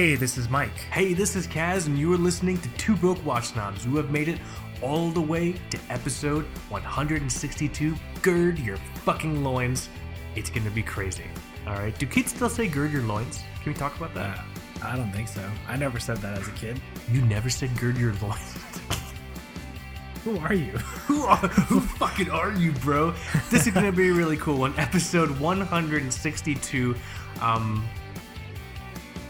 Hey, this is Mike. Hey, this is Kaz, and you are listening to Two Broke Watch Snobs who have made it all the way to episode 162. Gird your fucking loins. It's gonna be crazy. Alright, do kids still say gird your loins? Can we talk about that? Uh, I don't think so. I never said that as a kid. You never said gird your loins. Who are you? who, are, who fucking are you, bro? This is gonna be a really cool one. Episode 162. Um,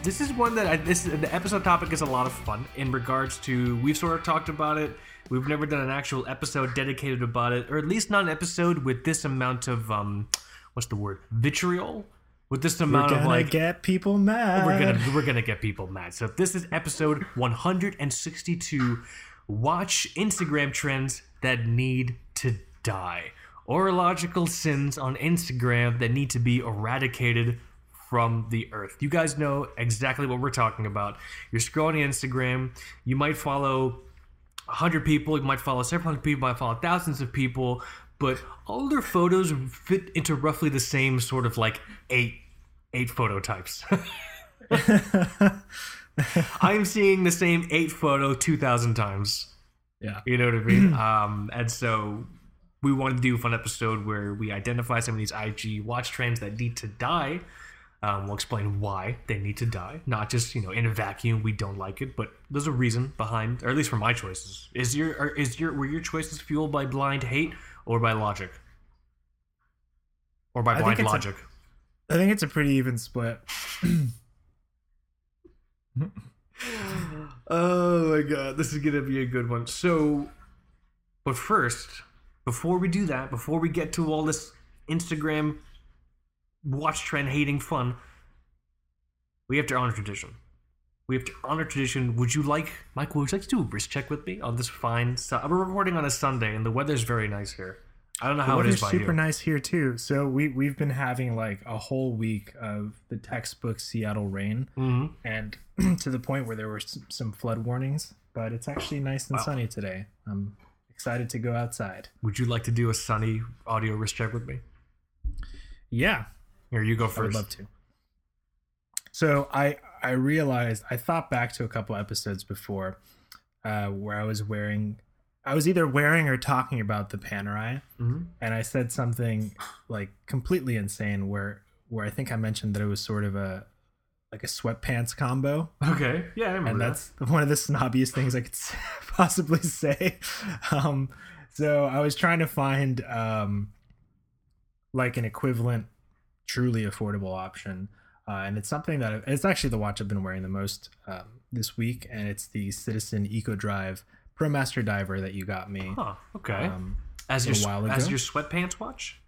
this is one that I, this the episode topic is a lot of fun in regards to we've sort of talked about it. We've never done an actual episode dedicated about it, or at least not an episode with this amount of um, what's the word? Vitriol. With this We're amount of like get people mad. we're gonna we're gonna get people mad. So if this is episode 162. Watch Instagram trends that need to die. Horological sins on Instagram that need to be eradicated from the earth. You guys know exactly what we're talking about. You're scrolling Instagram, you might follow 100 people, you might follow several hundred people, you might follow thousands of people, but all their photos fit into roughly the same sort of like eight eight photo types. I'm seeing the same eight photo 2,000 times. yeah. You know what I mean? um, and so we wanted to do a fun episode where we identify some of these IG watch trends that need to die. Um, we'll explain why they need to die, not just you know in a vacuum we don't like it, but there's a reason behind, or at least for my choices. Is your is your were your choices fueled by blind hate or by logic, or by I blind logic? I think it's a pretty even split. Oh my god, this is gonna be a good one. So, but first, before we do that, before we get to all this Instagram watch trend hating fun, we have to honor tradition. We have to honor tradition. Would you like, Michael? Would you like to do a wrist check with me on this fine? Su- we're recording on a Sunday, and the weather's very nice here. I don't know how it is by super you. nice here too. So we we've been having like a whole week of the textbook Seattle rain, hmm and to the point where there were some, flood warnings. But it's actually nice and Wow. sunny today. I'm excited to go outside. Would you like to do a sunny audio wrist check with me? Yeah, Here, you go first. I would love to. So I I realized I thought back to a couple episodes before uh, where I was wearing I was either wearing or talking about the Panerai, Mhm. and I said something like completely insane where where I think I mentioned that it was sort of a like a sweatpants combo, Okay, yeah, I remember and that. that's one of the snobbiest things I could possibly say. Um, so I was trying to find um, like an equivalent, truly affordable option, uh, and it's something that it's actually the watch I've been wearing the most um, this week, and it's the Citizen Eco Drive ProMaster Diver that you got me. Huh, okay. Um, as your while as your sweatpants watch.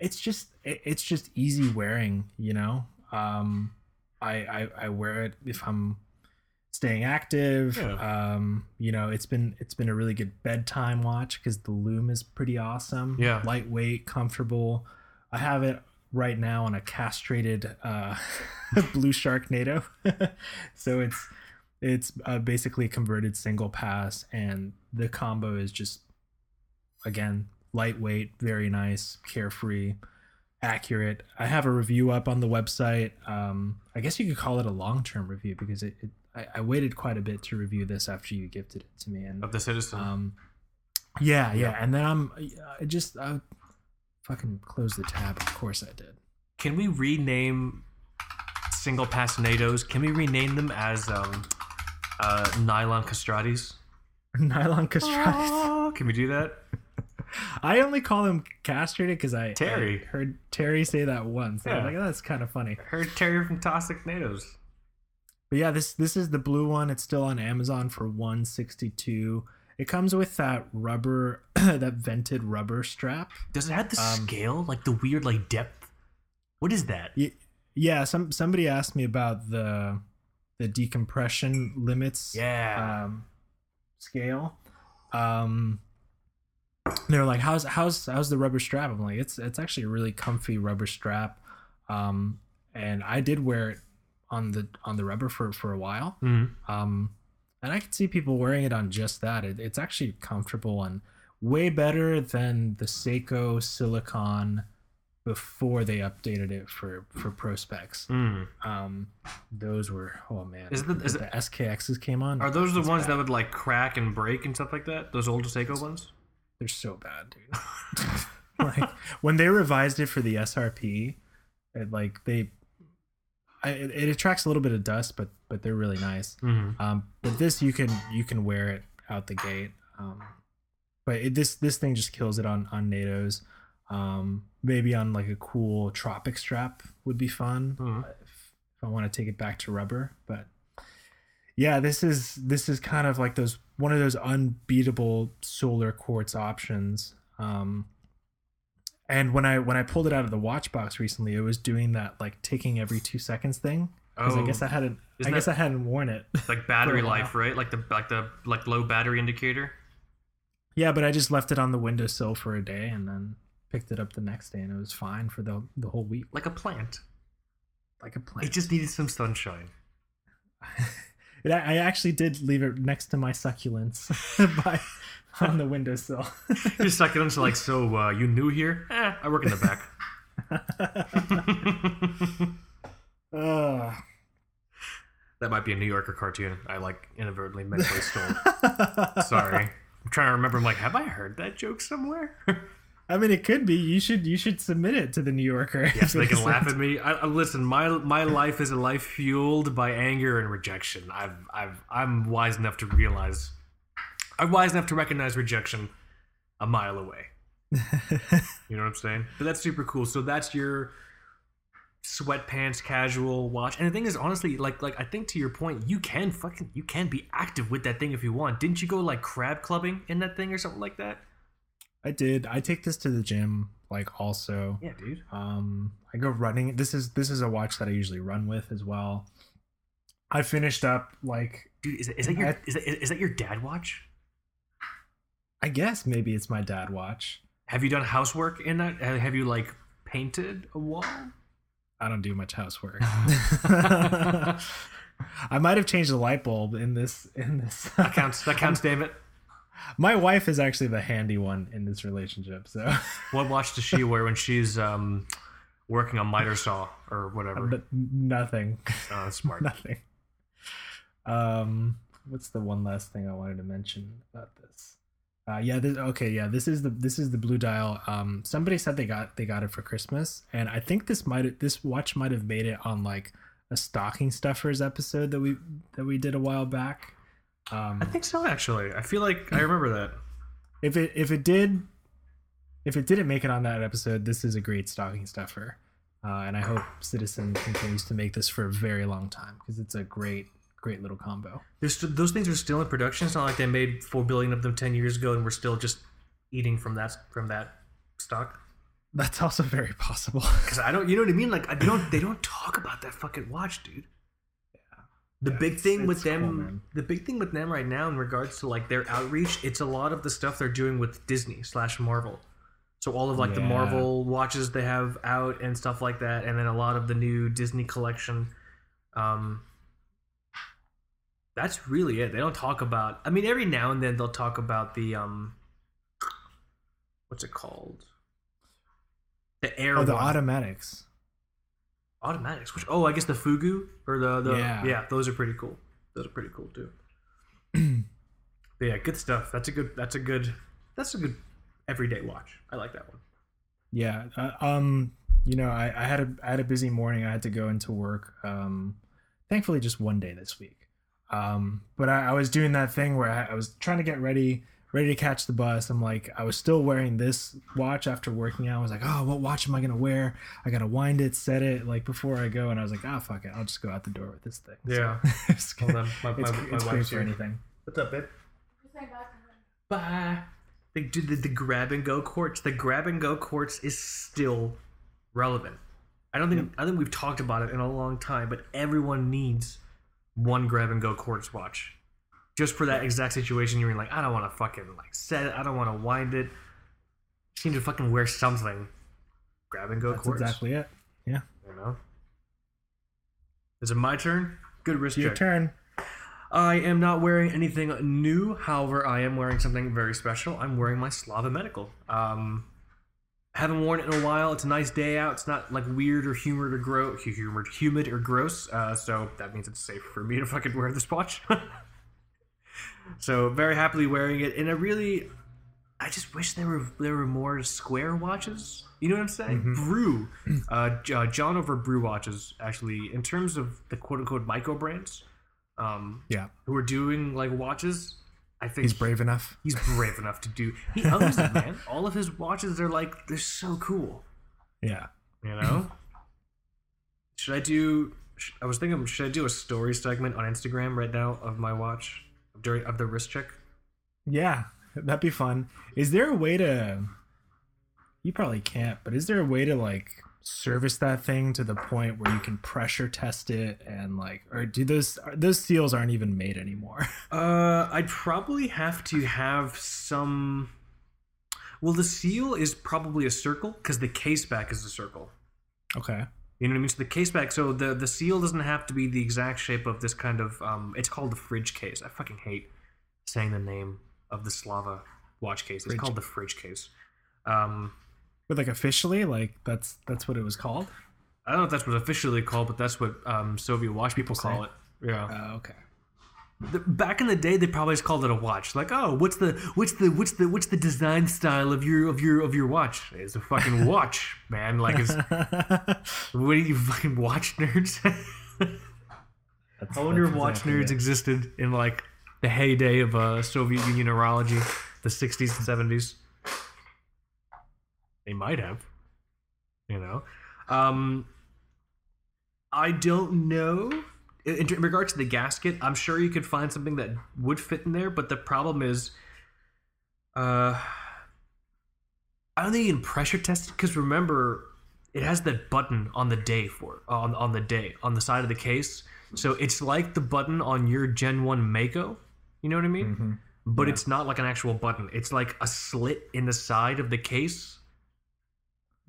it's just it- it's just easy wearing you know um I, I i wear it if i'm staying active Yeah. um you know it's been it's been a really good bedtime watch because the loom is pretty awesome Yeah. lightweight comfortable i have it right now on a castrated uh blue shark NATO. so it's it's uh, basically a converted single pass and the combo is just again lightweight very nice carefree accurate i have a review up on the website um i guess you could call it a long-term review because it, it I, I waited quite a bit to review this after you gifted it to me and of the citizen. um yeah yeah Yeah. and then i'm i just i fucking close the tab of course i did Can we rename single pass NATOs? Can we rename them as um, uh, nylon castratis? nylon castratis Oh, can we do that? i only call them castrated because I, Terry. I heard terry say that once Yeah. like oh, that's kind of funny I heard Terry from Toxic NATOs. But yeah, this this is the blue one. It's still on Amazon for 162. It comes with that rubber that vented rubber strap. Does it have the Um, scale, like the weird, like depth? What is that? Yeah, some somebody asked me about the the decompression limits Yeah. um scale. Um they were like, How's how's how's the rubber strap? I'm like, it's it's actually a really comfy rubber strap. Um and I did wear it on the on the rubber for for a while. Mhm. um and i can see people wearing it on just that it, it's actually comfortable and way better than the seiko silicon before they updated it for for Prospex. Mm. Um, those were oh man. Is the- is the SKXs came on? Are those the ones bad. that would like crack and break and stuff like that? Those old Seiko ones? They're so bad, dude. like when they revised it for the SRP, it, like they, I, it, it attracts a little bit of dust, but but they're really nice. Mm-hmm. Um, but this you can you can wear it out the gate. Um, but it, this this thing just kills it on on NATO's. Um, maybe on like a cool tropic strap would be fun Mhm. if, if I want to take it back to rubber. But yeah, this is this is kind of like those one of those unbeatable solar quartz options. Um, and when I when I pulled it out of the watch box recently, it was doing that like ticking every two seconds thing. Because I Oh. guess I hadn't I guess I hadn't worn it. Like battery life, right? Like the like the like low battery indicator. Yeah, but I just left it on the windowsill for a day and then picked it up the next day and it was fine for the the whole week. Like a plant. Like a plant. It just needed some sunshine. It, I actually did leave it next to my succulents by on the windowsill. You're like, so uh, you new here? Eh, I work in the back. Ugh. that might be a New Yorker cartoon. I like inadvertently mentally stole. Sorry. I'm trying to remember. I'm like, have I heard that joke somewhere? I mean, it could be. You should you should submit it to the New Yorker. yes, they can laugh at me. I, listen, my my life is a life fueled by anger and rejection. I've I've I'm wise enough to realize. I'm wise enough to recognize rejection a mile away. You know what I'm saying? But that's super cool. So that's your sweatpants casual watch. And the thing is, honestly, like like I think to your point, you can fucking you can be active with that thing if you want. Didn't you go like crab clubbing in that thing or something like that? I did. I take this to the gym like also. Yeah, dude. Um, I go running. This is this is a watch that I usually run with as well. I finished up like Dude, is, it, is that your I- is that, is that your dad watch? I guess maybe it's my dad watch. Have you done housework in that? Have you like painted a wall? I don't do much housework. I might have changed the light bulb in this in this. That counts. That counts, damn it. My wife is actually the handy one in this relationship, so What watch does she wear when she's um working on miter saw or whatever? nothing, Oh, that's smart. nothing. Um, what's the one last thing I wanted to mention about this? Uh, yeah, this, okay, yeah, this is the this is the blue dial. Um, somebody said they got they got it for Christmas, and I think this might this watch might have made it on like a stocking stuffers episode that we that we did a while back. Um, I think so. Actually, I feel like I remember that. if it if it did if it didn't make it on that episode this is a great stocking stuffer uh, and i hope citizen continues to make this for a very long time because it's a great great little combo There's st- those things are still in production. It's not like they made four billion of them ten years ago, and we're still just eating from that from that stock. that's also very possible Because I don't, you know what I mean? Like I they don't they don't talk about that fucking watch, dude. The Yeah, big thing with it's cool, them, the big thing with them right now in regards to like their outreach, it's a lot of the stuff they're doing with Disney slash Marvel. So all of like the Marvel watches they have out and stuff like that, and then a lot of the new Disney collection. Um, that's really it. They don't talk about. I mean, every now and then they'll talk about the um, what's it called? The Air. oh the automatics automatics. Which oh, I guess the Fugu or the the Yeah. yeah, those are pretty cool. Those are pretty cool too. but yeah, good stuff. That's a good. That's a good. That's a good everyday watch. I like that one. yeah uh, um you know I, I had a i had a busy morning i had to go into work um thankfully just one day this week um but i, I was doing that thing where I, I was trying to get ready ready to catch the bus i'm like i was still wearing this watch after working out i was like oh what watch am i gonna wear i gotta wind it set it like before i go and i was like ah fuck it i'll just go out the door with this thing So, Yeah. it's, Hold on, my, it's, my, my it's great wife's for here. anything What's up, babe? Bye. They do the, the grab and go quartz. The grab and go quartz is still relevant. I don't think I think we've talked about it in a long time, but everyone needs one grab and go quartz watch, just for that exact situation. You're in like, I don't want to fucking like set it. I don't want to wind it. Just need to fucking wear something. Grab and go that's quartz. exactly it yeah You know. Is it my turn? Good wrist your check. turn I am not wearing anything new. However, I am wearing something very special. I'm wearing my Slava Medical. Um, Haven't worn it in a while. It's a nice day out. It's not like weird or humid or gross, humid, humid or gross. Uh, so that means it's safe for me to fucking wear this watch. so very happily wearing it, and I really, I just wish there were there were more square watches. You know what I'm saying? Brew, uh, J- uh, John over Brew watches actually. In terms of the quote unquote micro brands, um, Yeah, who are doing like watches, I think he's brave enough. He's brave enough to do. He owns it, man. All of his watches are like they're so cool. Yeah. You know. should I do? I was thinking, should I do a story segment on Instagram right now of my watch during of the wrist check? Yeah, that'd be fun. Is there a way to? You probably can't, but is there a way to like service that thing to the point where you can pressure test it and like, or do those those seals aren't even made anymore? Uh, I'd probably have to have some. Well, the seal is probably a circle because the case back is a circle. okay. You know what I mean? So the case back, so the the seal doesn't have to be the exact shape of this kind of. Um, it's called the fridge case. I fucking hate saying the name of the Slava watch case. It's Fridge. called the fridge case. Um, But like officially, like that's that's what it was called. I don't know if that's what officially called, but that's what um, Soviet watch people People call it. Yeah. Oh, okay. Back in the day, they probably just called it a watch. Like, oh, what's the what's the what's the what's the design style of your of your of your watch? It's a fucking watch, man. Like, it's what are you fucking watch nerds? I wonder if watch exactly nerds it. existed in like the heyday of uh, Soviet Union neurology, the 60s and 70s. They might have, you know. Um, I don't know. In, in regards to the gasket, I'm sure you could find something that would fit in there, but the problem is, uh, I don't think you can pressure test it because remember, it has that button on the day for on on the day on the side of the case. So it's like the button on your Gen One Mako. You know what I mean? Mhm. But Yeah. it's not like an actual button. It's like a slit in the side of the case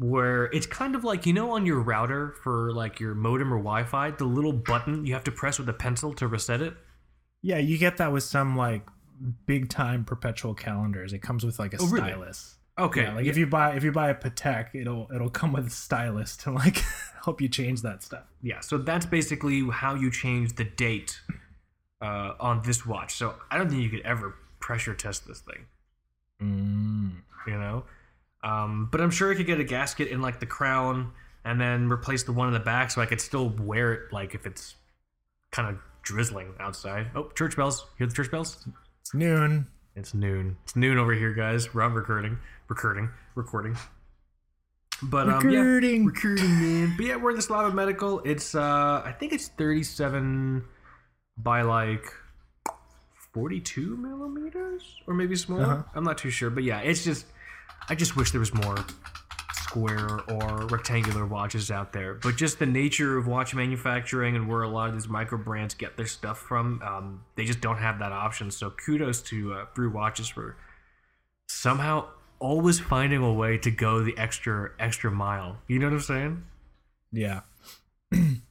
where it's kind of like you know on your router for like your modem or Wi-Fi, the little button you have to press with a pencil to reset it. Yeah, you get that with some like big time perpetual calendars. It comes with like a Oh, really? stylus. Okay, Yeah, like if you buy if you buy a Patek, it'll it'll come with a stylus to like help you change that stuff. Yeah, so that's basically how you change the date uh, on this watch. So I don't think you could ever pressure test this thing, Mm. you know. Um, but I'm sure I could get a gasket in like the crown and then replace the one in the back, so I could still wear it like if it's kind of drizzling outside. Oh, church bells! Hear the church bells? It's noon. It's noon. It's noon over here, guys. We're on recording, recording, recording. But um, yeah, Recording. recruiting man. But yeah, we're in the Slava Medical. It's uh I think it's 37 by like 42 millimeters or maybe smaller. Uh-huh. I'm not too sure, but yeah, it's just I just wish there was more square or rectangular watches out there. But just the nature of watch manufacturing and where a lot of these micro brands get their stuff from, um, they just don't have that option. So kudos to uh, Brew Watches for somehow always finding a way to go the extra extra mile. You know what I'm saying? Yeah.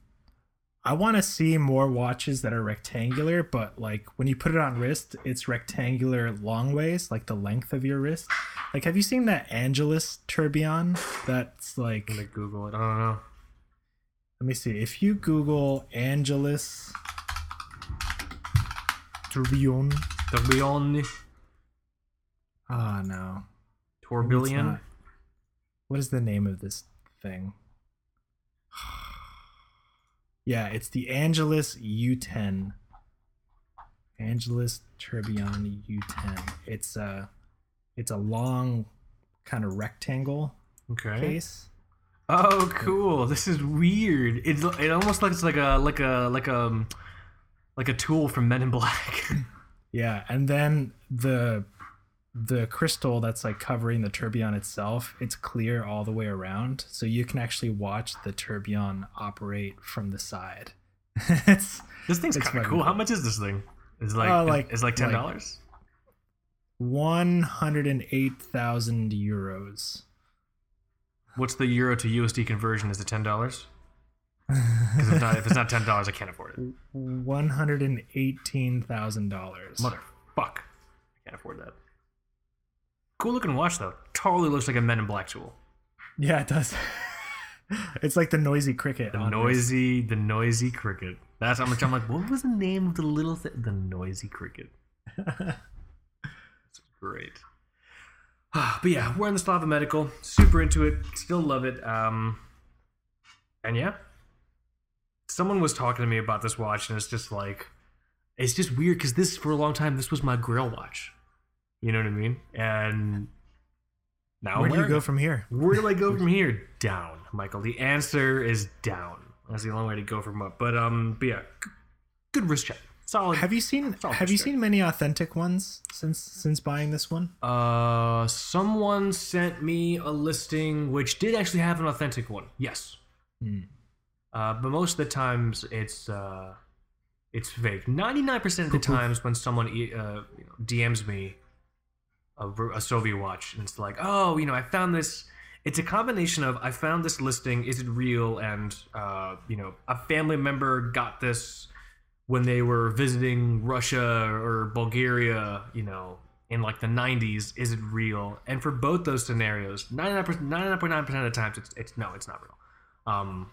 I want to see more watches that are rectangular, but like when you put it on wrist, it's rectangular long ways, like the length of your wrist. Like, have you seen that Angelus tourbillon? That's like, I'm gonna Google it. I don't know. let me see. If you Google Angelus tourbillon, Tourbillon, ah no, It's tourbillon. What is the name of this thing? Yeah, it's the Angelus U10. Angelus Tourbillon U10. It's a it's a long kind of rectangle Okay. case. Oh, cool. This is weird. It it almost looks like a like a like a like a tool from Men in Black. Yeah, and then the the crystal that's like covering the tourbillon itself, it's clear all the way around, so you can actually watch the tourbillon operate from the side. it's this thing's kind of fucking cool. How much is this thing? Is like, Uh, like- it's like ten dollars. one hundred and eight thousand euros. What's the euro to USD conversion? Is it ten dollars? Because if, if it's not ten dollars, I can't afford it. One hundred and eighteen thousand dollars. Motherfuck, I can't afford that. Cool looking watch though. Totally looks like a Men in Black tool. Yeah, it does. it's like the noisy cricket. The noisy, the noisy cricket. That's how much I'm like. What was the name of the little thing? The noisy cricket. It's great. but yeah, we're in the Slava Medical. Super into it. Still love it. Um, and yeah, someone was talking to me about this watch, and it's just like, it's just weird because this for a long time this was my Grail watch. You know what I mean? And now Where do you go from here? Where do I go from here? Down, Michael. The answer is down. That's the only way to go from up. But um, but yeah, good wrist check. Solid. Have you seen Have you straight. seen many authentic ones since since buying this one? Uh, someone sent me a listing which did actually have an authentic one. Yes. Hmm. Uh, but most of the times it's uh, it's fake. Ninety nine percent of the times when someone uh, DMs me a, a Soviet watch and it's like, oh, you know, I found this. It's a combination of I found this listing. Is it real? And uh, you know, a family member got this when they were visiting Russia or Bulgaria. You know, in like the 90s. Is it real? And for both those scenarios, 99%, 99.9% of the times, it's it's no, it's not real. Um,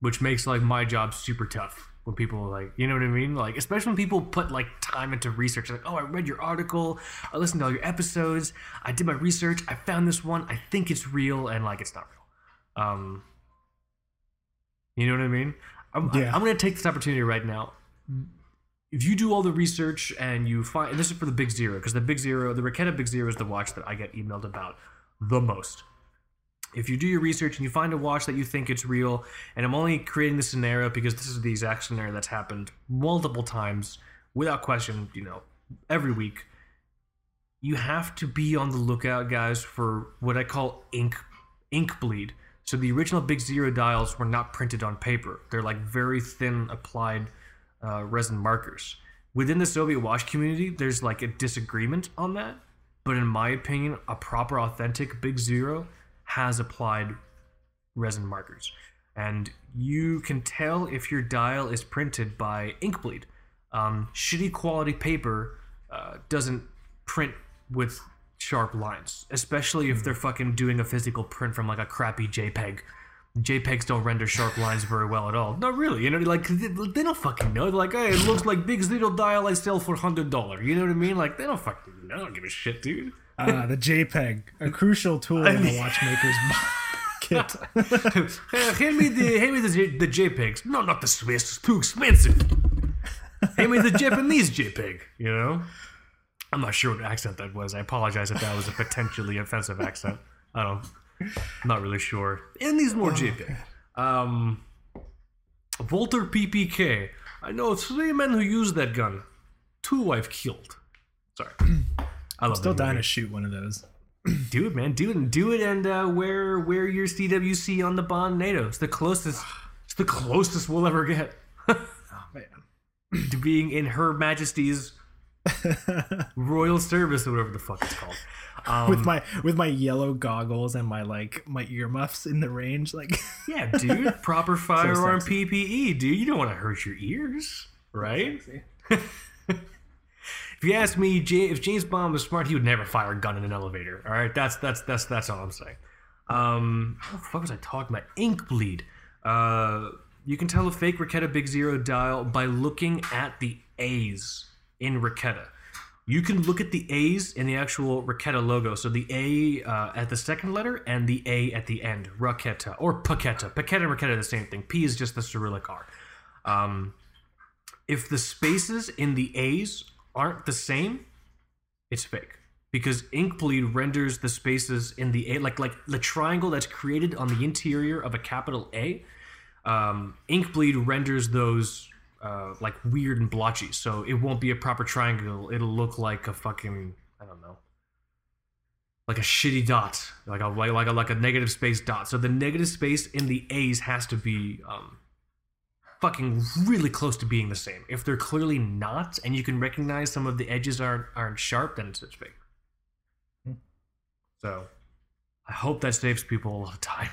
which makes like my job super tough when people like you know what I mean? Like especially when people put like time into research. Like oh I read your article. I listened to all your episodes. I did my research. I found this one. I think it's real and like it's not real. Um you know what I mean? I'm, Yeah. I'm gonna take this opportunity right now. If you do all the research and you find and this is for the big zero because the big zero the Raketa big zero is the watch that I get emailed about the most if you do your research and you find a watch that you think it's real, and I'm only creating this scenario because this is the exact scenario that's happened multiple times without question, you know, every week. You have to be on the lookout, guys, for what I call ink ink bleed. So the original Big Zero dials were not printed on paper. They're like very thin applied uh, resin markers. Within the Soviet watch community, there's like a disagreement on that. But in my opinion, a proper, authentic Big Zero has applied resin markers. And you can tell if your dial is printed by ink bleed. Um, shitty quality paper uh, doesn't print with sharp lines, especially if they're fucking doing a physical print from like a crappy JPEG. JPEGs don't render sharp lines very well at all. Not really, you know, like they, they don't fucking know. They're like, hey, it looks like Big Zero dial I sell for hundred dollar. You know what I mean? Like they don't fucking, they don't give a shit, dude. Uh, the JPEG, a crucial tool in the watchmaker's kit. Hand me the hand me the, the JPEGs. No, not the Swiss. It's too expensive. hand me the Japanese JPEG. You know. I'm not sure what accent that was. I apologize if that was a potentially offensive accent. I don't. I'm not really sure. And these more JPEG. Um, Walther PPK. I know three men who used that gun. Two I've killed. Sorry. I love Still dying movie. to shoot one of those. Do it, man. Do it and do it and uh, wear wear your CWC on the Bond NATO. It's the closest. It's the closest we'll ever get Oh man. to being in Her Majesty's Royal Service or whatever the fuck it's called. Um, with my with my yellow goggles and my like my earmuffs in the range, like yeah, dude. Proper firearm sexy. PPE, dude. You don't want to hurt your ears, right? If you ask me, if James Bond was smart, he would never fire a gun in an elevator. All right, that's that's that's that's all I'm saying. Um, how the fuck was I talking about? Ink bleed. Uh, you can tell a fake Raketa Big Zero dial by looking at the A's in Raketa. You can look at the A's in the actual Raketa logo. So the A uh, at the second letter and the A at the end. Raketa or Paketa. Paketa and Raketa are the same thing. P is just the Cyrillic R. Um, if the spaces in the A's aren't the same, it's fake. Because ink bleed renders the spaces in the A, like like the triangle that's created on the interior of a capital A. Um, ink bleed renders those uh, like weird and blotchy, so it won't be a proper triangle. It'll look like a fucking I don't know, like a shitty dot, like a like a, like a negative space dot. So the negative space in the A's has to be um, fucking really close to being the same. If they're clearly not, and you can recognize some of the edges aren't aren't sharp, then it's, it's fake. Hmm. So, I hope that saves people a lot of time.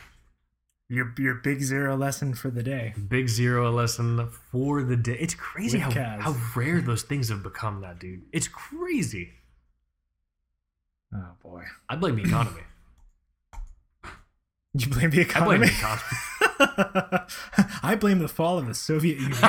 your your big zero lesson for the day. Big zero lesson for the day. It's crazy With how, Kaz. how rare those things have become. That dude, it's crazy. Oh boy. I blame the economy. You blame the I blame economy. the economy. I blame the fall of the Soviet Union.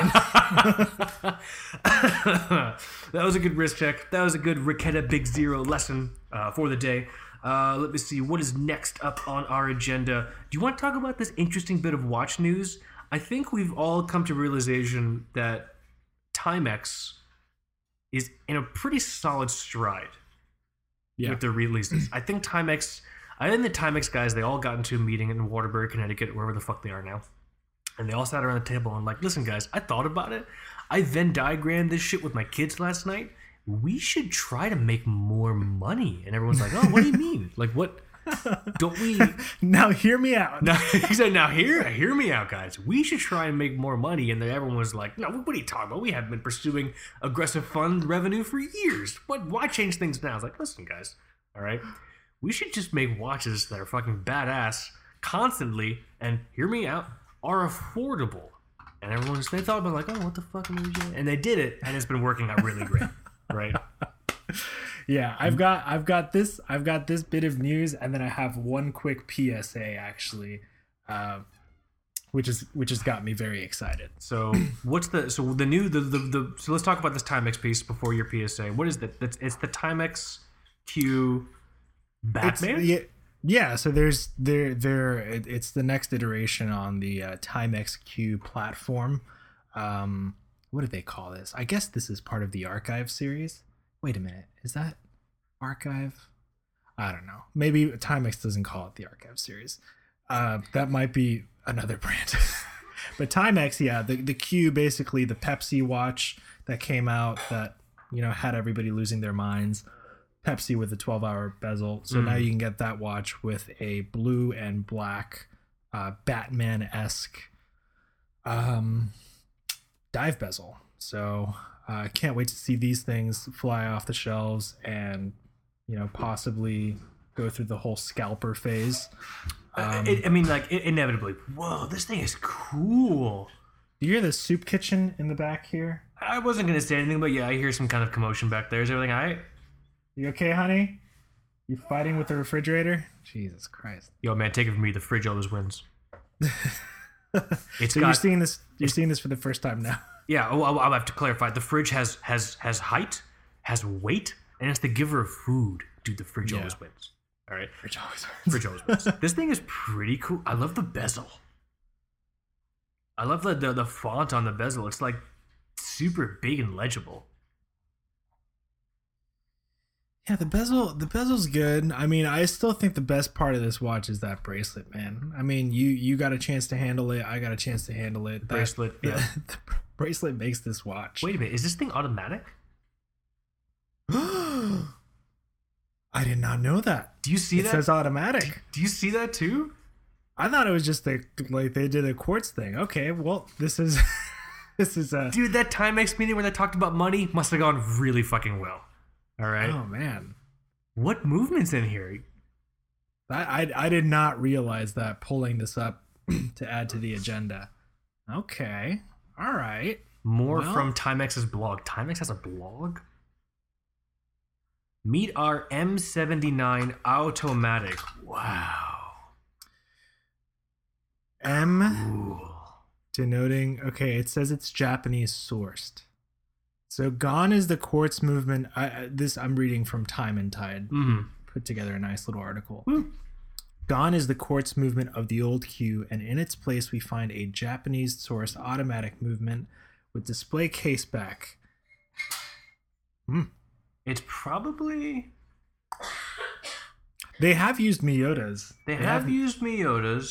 that was a good wrist check. That was a good Raketa Big Zero lesson uh, for the day. Uh, let me see what is next up on our agenda. Do you want to talk about this interesting bit of watch news? I think we've all come to realization that Timex is in a pretty solid stride Yeah. with their releases. I think Timex, I think the Timex guys, they all got into a meeting in Waterbury, Connecticut, wherever the fuck they are now. And they all sat around the table and like, listen, guys, I thought about it. I then diagrammed this shit with my kids last night. We should try to make more money. And everyone's like, oh, what do you mean? like, what? Don't we? now hear me out. Now, he said, now hear, hear me out, guys. We should try and make more money. And then everyone was like, no, what are you talking about? We have been pursuing aggressive fund revenue for years. What? Why change things now? I was like, listen, guys, all right, we should just make watches that are fucking badass constantly. And hear me out, are affordable. And everyone's they thought about like, oh, what the fuck doing? And they did it, and it's been working out really great, right? Yeah, I've got I've got this I've got this bit of news, and then I have one quick PSA actually, uh, which is which has got me very excited. So what's the so the new the, the the so let's talk about this Timex piece before your PSA. What is that? That's it's the Timex Q Batman. It's, yeah, yeah. So there's there there it, it's the next iteration on the uh, Timex Q platform. Um, what do they call this? I guess this is part of the Archive series. Wait a minute, is that Archive? I don't know. Maybe Timex doesn't call it the Archive series. Uh, that might be another brand. but Timex, yeah, the the Q basically the Pepsi watch that came out that you know had everybody losing their minds. Pepsi with a 12 hour bezel. So now you can get that watch with a blue and black uh, Batman esque um, dive bezel. So I uh, can't wait to see these things fly off the shelves and, you know, possibly go through the whole scalper phase. Um, it, I mean, like it, inevitably. Whoa, this thing is cool. do you hear the soup kitchen in the back here? I wasn't gonna say anything, but yeah, I hear some kind of commotion back there. Is everything all right? You okay, honey? You fighting with the refrigerator? Jesus Christ. Yo, man, take it from me. The fridge always wins. It's So you're seeing this you're seeing this for the first time now. yeah. Oh, I'll, I'll have to clarify. The fridge has has has height, has weight, and it's the giver of food. Dude, the fridge Yeah. always wins. All right. Fridge always wins. Fridge always wins. this thing is pretty cool. I love the bezel. I love the, the the font on the bezel. It's like super big and legible. Yeah, the bezel the bezel's good. I mean, I still think the best part of this watch is that bracelet, man. I mean, you you got a chance to handle it. I got a chance to handle it. That- bracelet, yeah. the bracelet makes this watch. Wait a minute, is this thing automatic? I did not know that. Do you see it that? It says automatic. Do you see that too? I thought it was just the like they did a quartz thing. Okay, well, this is this is a Dude, that time, Timex meeting where they talked about money must have gone really fucking well. All right. oh man. What movements in here? I, I I did not realize that pulling this up to add to the agenda. Okay. All right. More Well- from Timex's blog. Timex has a blog? Meet our M79 Automatic. Wow. M Cool. denoting okay it says it's japanese sourced so gone is the quartz movement I, this i'm reading from time and tide Mm. put together a nice little article Woo. gone is the quartz movement of the old q and in its place we find a japanese sourced automatic movement with display case back It's probably. they have used miyotas They have used Miyotas.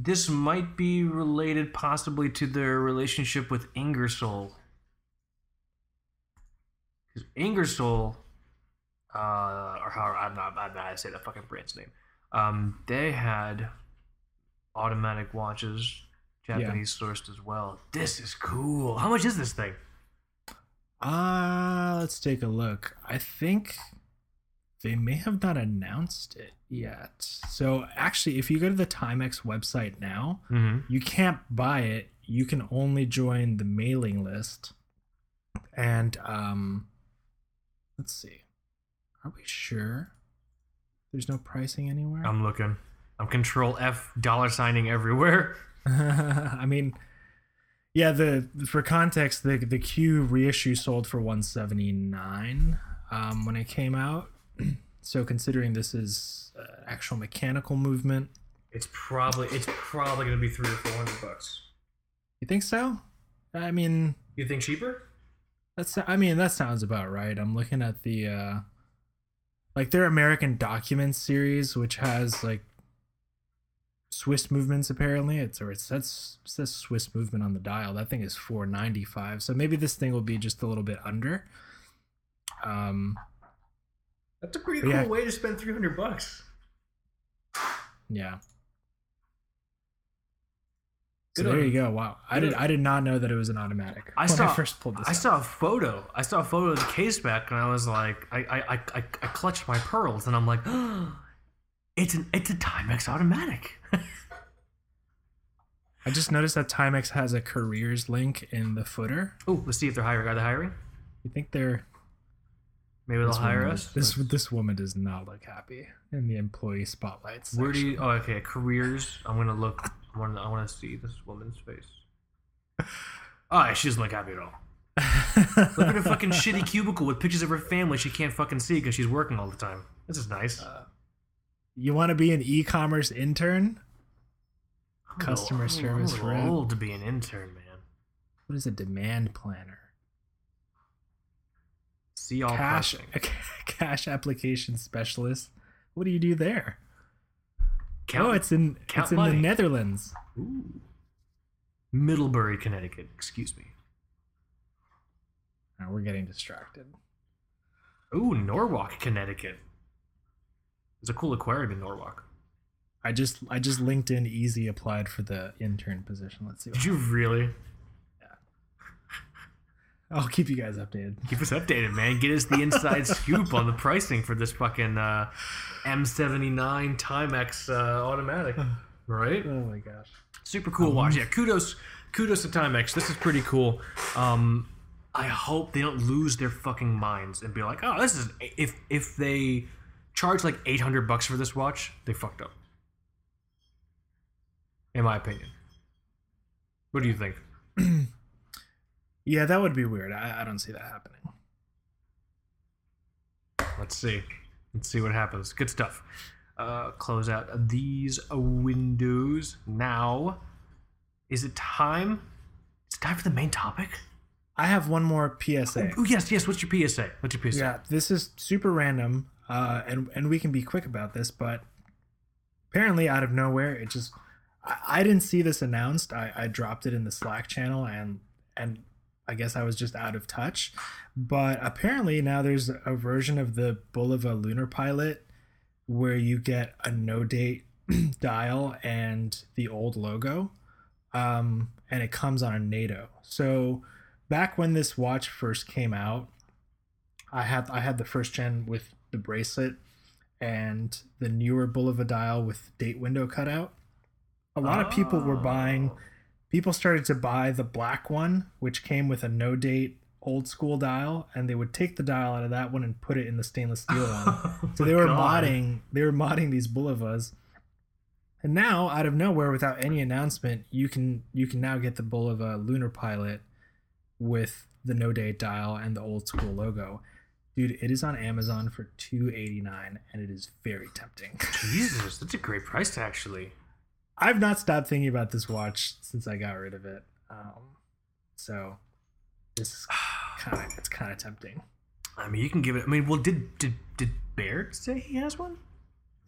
This might be related possibly to their relationship with Ingersoll. Because Ingersoll, uh, or how I'm not, I'm not to say that fucking brand's name. Um, they had automatic watches, Japanese sourced as well. This is cool. How much is this thing? uh let's take a look i think they may have not announced it yet so actually if you go to the timex website now Mm-hmm. you can't buy it you can only join the mailing list and um let's see are we sure There's no pricing anywhere. I'm looking. I'm control F dollar signing everywhere. I mean, yeah. The for context, the the Q reissue sold for 179 um, when it came out. so considering this is uh, actual mechanical movement, It's probably it's probably gonna be three or four hundred bucks. you think so? I mean, You think cheaper? that's I mean that sounds about right. I'm looking at the uh, like their American Documents series, which has like Swiss movements apparently. It's or it says it says Swiss movement on the dial. That thing is 495. So maybe this thing will be just a little bit under. Um That's a pretty cool Yeah. way to spend three hundred bucks. yeah. So there you. you go. Wow. I did I did not know that it was an automatic. I saw I first pulled this I out. saw a photo. I saw a photo of the case back, and I was like, I I, I, I, I clutched my pearls, and I'm like, oh, it's an it's a Timex automatic. I just noticed that Timex has a careers link in the footer. oh, let's see if they're hiring. Are they hiring? You think they're Maybe they'll This hire woman- us. This this woman does not look happy in the employee spotlight. Where do you? Oh, okay. Careers. I'm gonna look. I want. I want to see this woman's face. Oh, she doesn't look happy at all. Look at her fucking shitty cubicle with pictures of her family she can't fucking see because she's working all the time. This is nice. Uh, you want to be an e-commerce intern? I'm a little- customer I'm a little- service I'm rep. old to be an intern, man. What is a demand planner? See all cash pricing. cash application specialist. What do you do there? Count, oh, it's in it's in money. the Netherlands. Ooh. Middlebury, Connecticut. Excuse me. Oh, we're getting distracted. Ooh, Norwalk, Connecticut. There's a cool aquarium in Norwalk. I just I just LinkedIn easy applied for the intern position. Let's see. Did you really? I'll keep you guys updated. Keep us updated, man. Get us the inside scoop on the pricing for this fucking uh, M79 Timex uh, automatic. Right? Oh my gosh. Super cool watch. Yeah, kudos, kudos to Timex. This is pretty cool. Um, I hope they don't lose their fucking minds and be like, oh, this is if if they charge like eight hundred bucks for this watch, they fucked up. In my opinion. What do you think? Yeah, that would be weird. I, I don't see that happening. Let's see. Let's see what happens. Good stuff. Uh, close out these windows now. Is it time? It's time for the main topic. I have one more PSA. Oh yes, yes. What's your PSA? What's your PSA? Yeah, this is super random, uh, and and we can be quick about this, but apparently out of nowhere, it just I, I didn't see this announced. I, I dropped it in the Slack channel, and and I guess I was just out of touch. But apparently now there's a version of the Bulova Lunar Pilot where you get a no date dial and the old logo, um, and it comes on a NATO. So back when this watch first came out, I had I had the first gen with the bracelet and the newer Bulova dial with date window cutout. A lot of people were buying. Oh. People started to buy the black one, which came with a no date old school dial, and they would take the dial out of that one and put it in the stainless steel one. So oh they were God. modding. They were modding these Bulovas. And now, out of nowhere, without any announcement, you can you can now get the Bulova Lunar Pilot with the no date dial and the old school logo. Dude, it is on Amazon for two eighty nine, and it is very tempting. Jesus, that's a great price to actually. I've not stopped thinking about this watch since I got rid of it. Um, so this is kind of it's kind of tempting. I mean, you can give it. I mean, well, did did did Baird say he has one?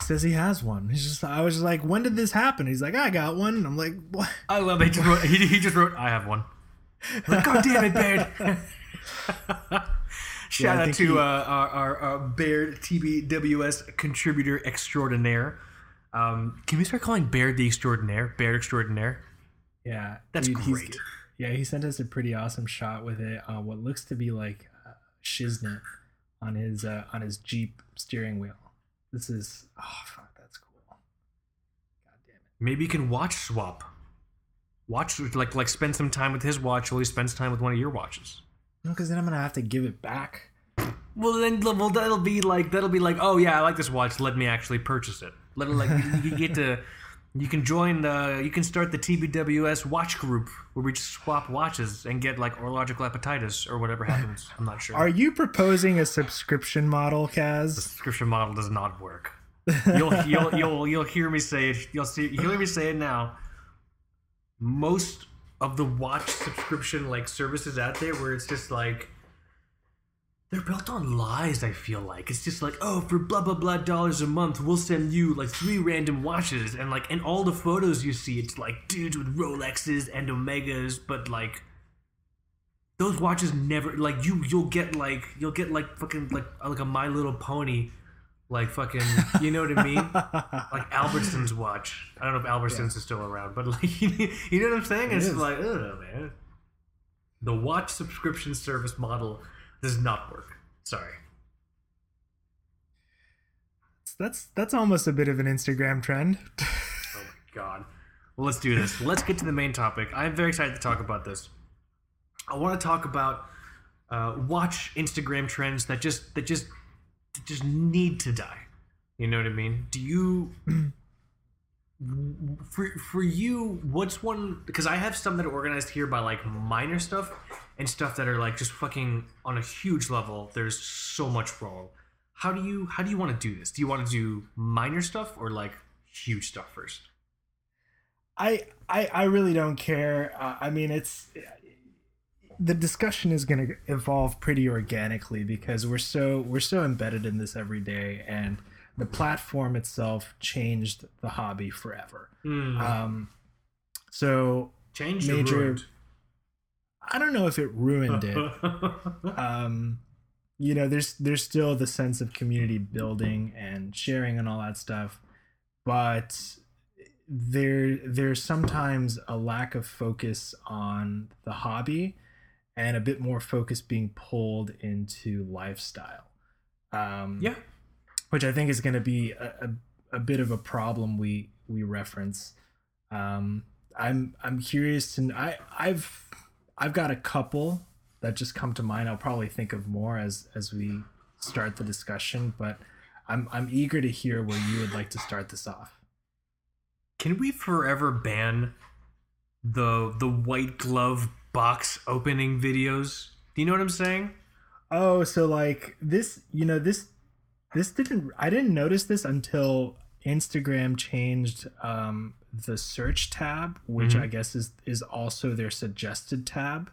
Says he has one. He's just I was just like, when did this happen? He's like, I got one. I'm like, what? I love it. He just wrote. He, he just wrote. I have one. Like, God damn it, Baird. Shout I out to he- uh, our, our, our Baird TBWS contributor extraordinaire. Um, can we start calling Baird the extraordinaire? Baird extraordinaire. Yeah, That's he's- great. yeah, he sent us a pretty awesome shot with it. Uh, what looks to be like uh, shiznit on his uh, on his Jeep steering wheel. This is oh fuck, that's cool. God damn it. Maybe you can watch swap. Watch like like spend some time with his watch while he spends time with one of your watches. No, because then I'm gonna have to give it back. Well, then, well, that'll be like that'll be like, oh yeah, I like this watch. Let me actually purchase it. Let like you, you get to, you can join the, you can start the TBWS watch group where we just swap watches and get like horological hepatitis or whatever happens. I'm not sure. Are you proposing a subscription model, Kaz? The subscription model does not work. You'll you'll you'll you'll hear me say it. You'll see you'll hear me say it now. Most of the watch subscription like services out there where it's just like they're built on lies, I feel like. It's just like, oh, for blah blah blah dollars a month, we'll send you like three random watches. And like in all the photos you see it's like dudes with Rolexes and Omegas, but like those watches never like you you'll get like you'll get like fucking like like a My Little Pony like fucking you know what I mean? Like Albertsons watch. I don't know if Albertsons is still around but like you know what I'm saying? It's is. like oh man. The watch subscription service model does not work. Sorry. That's that's almost a bit of an Instagram trend. oh my god. Well let's do this. Let's get to the main topic. I'm very excited to talk about this. I want to talk about uh, watch Instagram trends that just that just that just need to die. You know what I mean? Do you for for you what's one because I have some that are organized here by like minor stuff and stuff that are like just fucking on a huge level. There's so much wrong. How do you how do you want to do this? Do you want to do minor stuff or like huge stuff first? I I I really don't care. Uh, I mean, it's the discussion is going to evolve pretty organically because we're so we're so embedded in this every day, and the platform itself changed the hobby forever. Um, so Change major-. I don't know if it ruined it. um you know there's there's still the sense of community building and sharing and all that stuff but there there's sometimes a lack of focus on the hobby and a bit more focus being pulled into lifestyle um yeah. which I think is going to be a, a, a bit of a problem we we reference. Um, I'm I'm curious to I I've I've got a couple that just come to mind. I'll probably think of more as as we start the discussion, but I'm I'm eager to hear where you would like to start this off. Can we forever ban the the white glove box opening videos? Do you know what I'm saying? Oh, so like this, you know, this this didn't I didn't notice this until Instagram changed um the search tab, which Mhm. I guess is is also their suggested tab.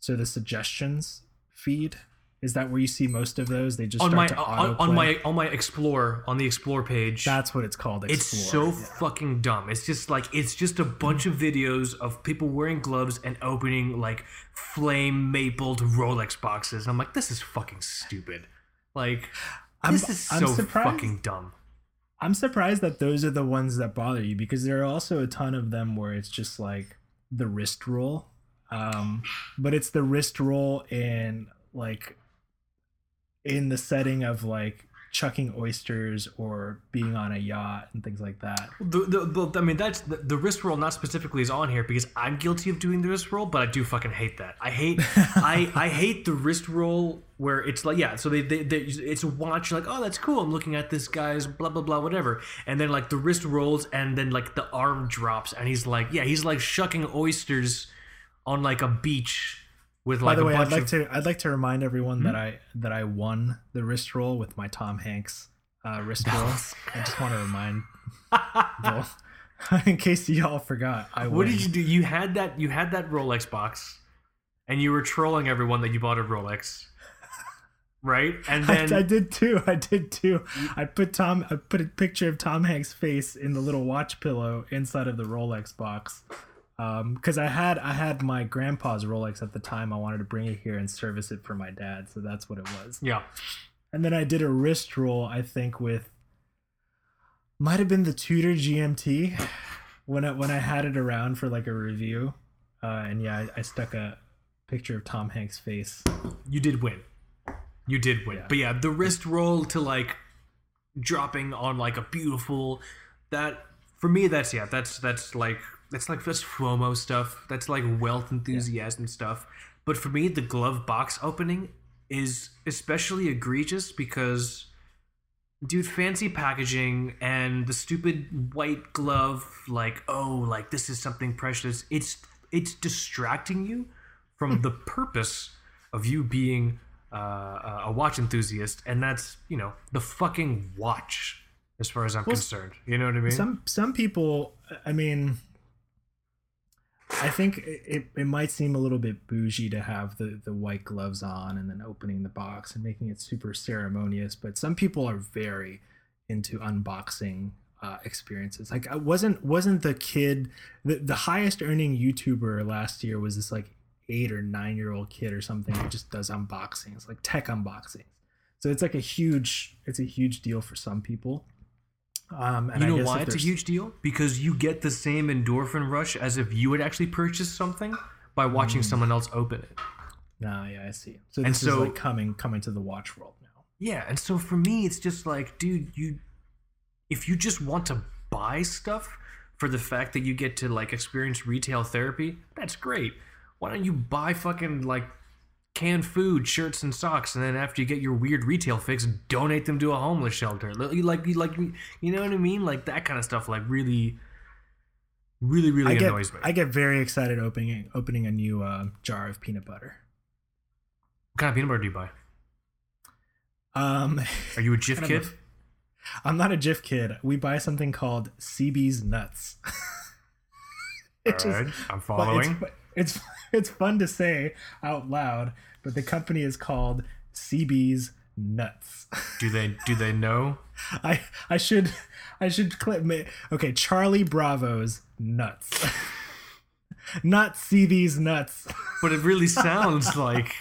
So the suggestions feed is that where you see most of those? They just on my to on, on my on my explore on the explore page. That's what it's called. it's Explore. so fucking dumb. It's just like it's just a bunch of videos of people wearing gloves and opening like flame mapled Rolex boxes. And I'm like, this is fucking stupid. Like I'm- this is I'm so surprised- fucking dumb. I'm surprised that those are the ones that bother you because there are also a ton of them where it's just like the wrist roll. Um, but it's the wrist roll in like in the setting of like chucking oysters or being on a yacht and things like that. The, the, the, I mean, that's the, the wrist roll. Not specifically is on here because I'm guilty of doing the wrist roll, but I do fucking hate that. I hate, I, I hate the wrist roll where it's like, yeah. So they, they, they it's a watch. Like, oh, that's cool. I'm looking at this guy's blah blah blah whatever, and then like the wrist rolls, and then like the arm drops, and he's like, yeah, he's like shucking oysters on like a beach with like By the a way, bunch I'd like of. to I'd like to remind everyone that I that I won the wrist roll with my Tom Hanks uh, wrist roll. I just want to remind people in case y'all forgot. I what win. did you do? You had that. You had that Rolex box, and you were trolling everyone that you bought a Rolex, right? And then I, I did too. I did too. I put Tom. I put a picture of Tom Hanks' face in the little watch pillow inside of the Rolex box. Um, because I had I had my grandpa's Rolex at the time. I wanted to bring it here and service it for my dad, so that's what it was. yeah, And then I did a wrist roll. I think with might have been the Tudor GMT when I when I had it around for like a review. Uh, and yeah, I, I stuck a picture of Tom Hanks' face. you did win. You did win. Yeah. But yeah, the wrist roll to like dropping on like a beautiful that for me that's yeah that's that's like that's like that's FOMO stuff. That's like wealth enthusiasm stuff. But for me, the glove box opening is especially egregious because dude fancy packaging and the stupid white glove like oh like this is something precious it's it's distracting you from the purpose of you being uh, a watch enthusiast and that's you know the fucking watch as far as i'm concerned. You know what i mean? some some people i mean i think it, it might seem a little bit bougie to have the the white gloves on and then opening the box and making it super ceremonious but some people are very into unboxing uh, experiences. Like i wasn't wasn't the kid the, the highest earning youtuber last year was this like eight or nine year old kid or something who just does unboxings like tech unboxings so it's like a huge it's a huge deal for some people um, and you know why it's a huge deal? Because you get the same endorphin rush as if you had actually purchased something by watching mm. someone else open it. No, yeah, I see. So this and so, is like coming coming to the watch world now. Yeah, and so for me, it's just like, dude, you if you just want to buy stuff for the fact that you get to like experience retail therapy, that's great. Why don't you buy fucking like canned food, shirts, and socks, and then after you get your weird retail fix, donate them to a homeless shelter. Like, like, you know what I mean? Like that kind of stuff. Like really, really, really I get, annoys me. I get very excited opening opening a new uh, jar of peanut butter. What kind of peanut butter do you buy? Um, are you a Jif kid? Know. I'm not a Jif kid. We buy something called CB's Nuts. All right, I'm following. It's, it's it's fun to say out loud, but the company is called CB's Nuts. Do they do they know? I I should I should clip me. Okay, Charlie Bravo's Nuts. Not CB's Nuts. But it really sounds like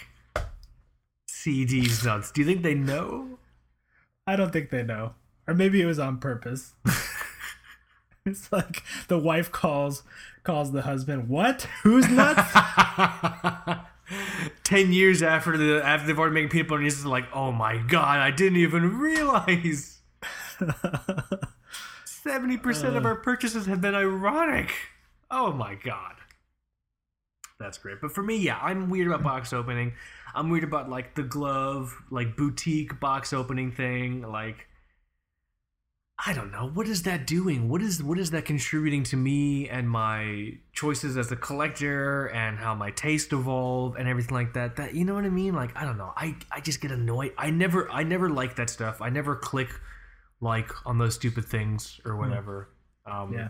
CD's Nuts. Do you think they know? I don't think they know. Or maybe it was on purpose. it's like the wife calls calls the husband, "What? Who's nuts?" Ten years after the after they've already made peanut butter, he's like, "Oh my god, I didn't even realize." Seventy percent uh, of our purchases have been ironic. Oh my god, that's great. But for me, yeah, I'm weird about box opening. I'm weird about like the glove, like boutique box opening thing, like I don't know what is that doing. What is what is that contributing to me and my choices as a collector and how my taste evolve and everything like that. That you know what I mean? Like I don't know. I I just get annoyed. I never I never like that stuff. I never click like on those stupid things or hmm. whatever. Um, yeah,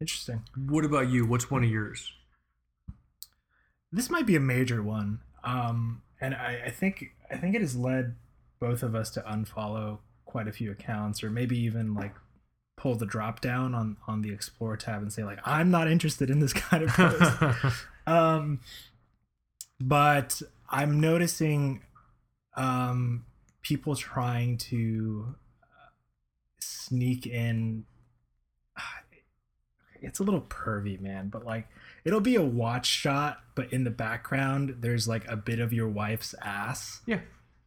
interesting. What about you? What's one of yours? This might be a major one, um, and I, I think I think it has led both of us to unfollow quite a few accounts or maybe even like pull the drop down on on the explore tab and say like i'm not interested in this kind of post. Um but i'm noticing um people trying to uh, sneak in it's a little pervy man but like it'll be a watch shot but in the background there's like a bit of your wife's ass. Yeah.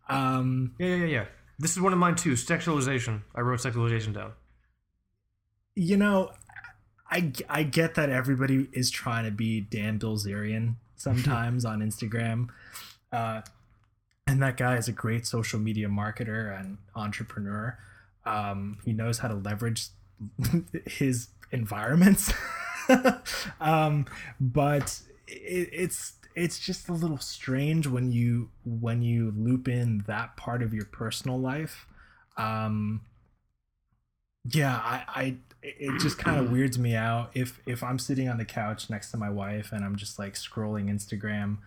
Um yeah yeah yeah this is one of mine too. Sexualization. I wrote sexualization down. You know, I, I get that everybody is trying to be Dan Bilzerian sometimes on Instagram. Uh, and that guy is a great social media marketer and entrepreneur. Um, he knows how to leverage his environments. um, but it, it's it's just a little strange when you when you loop in that part of your personal life. Um yeah i i it just kind of weirds me out. If if i'm sitting on the couch next to my wife and i'm just like scrolling instagram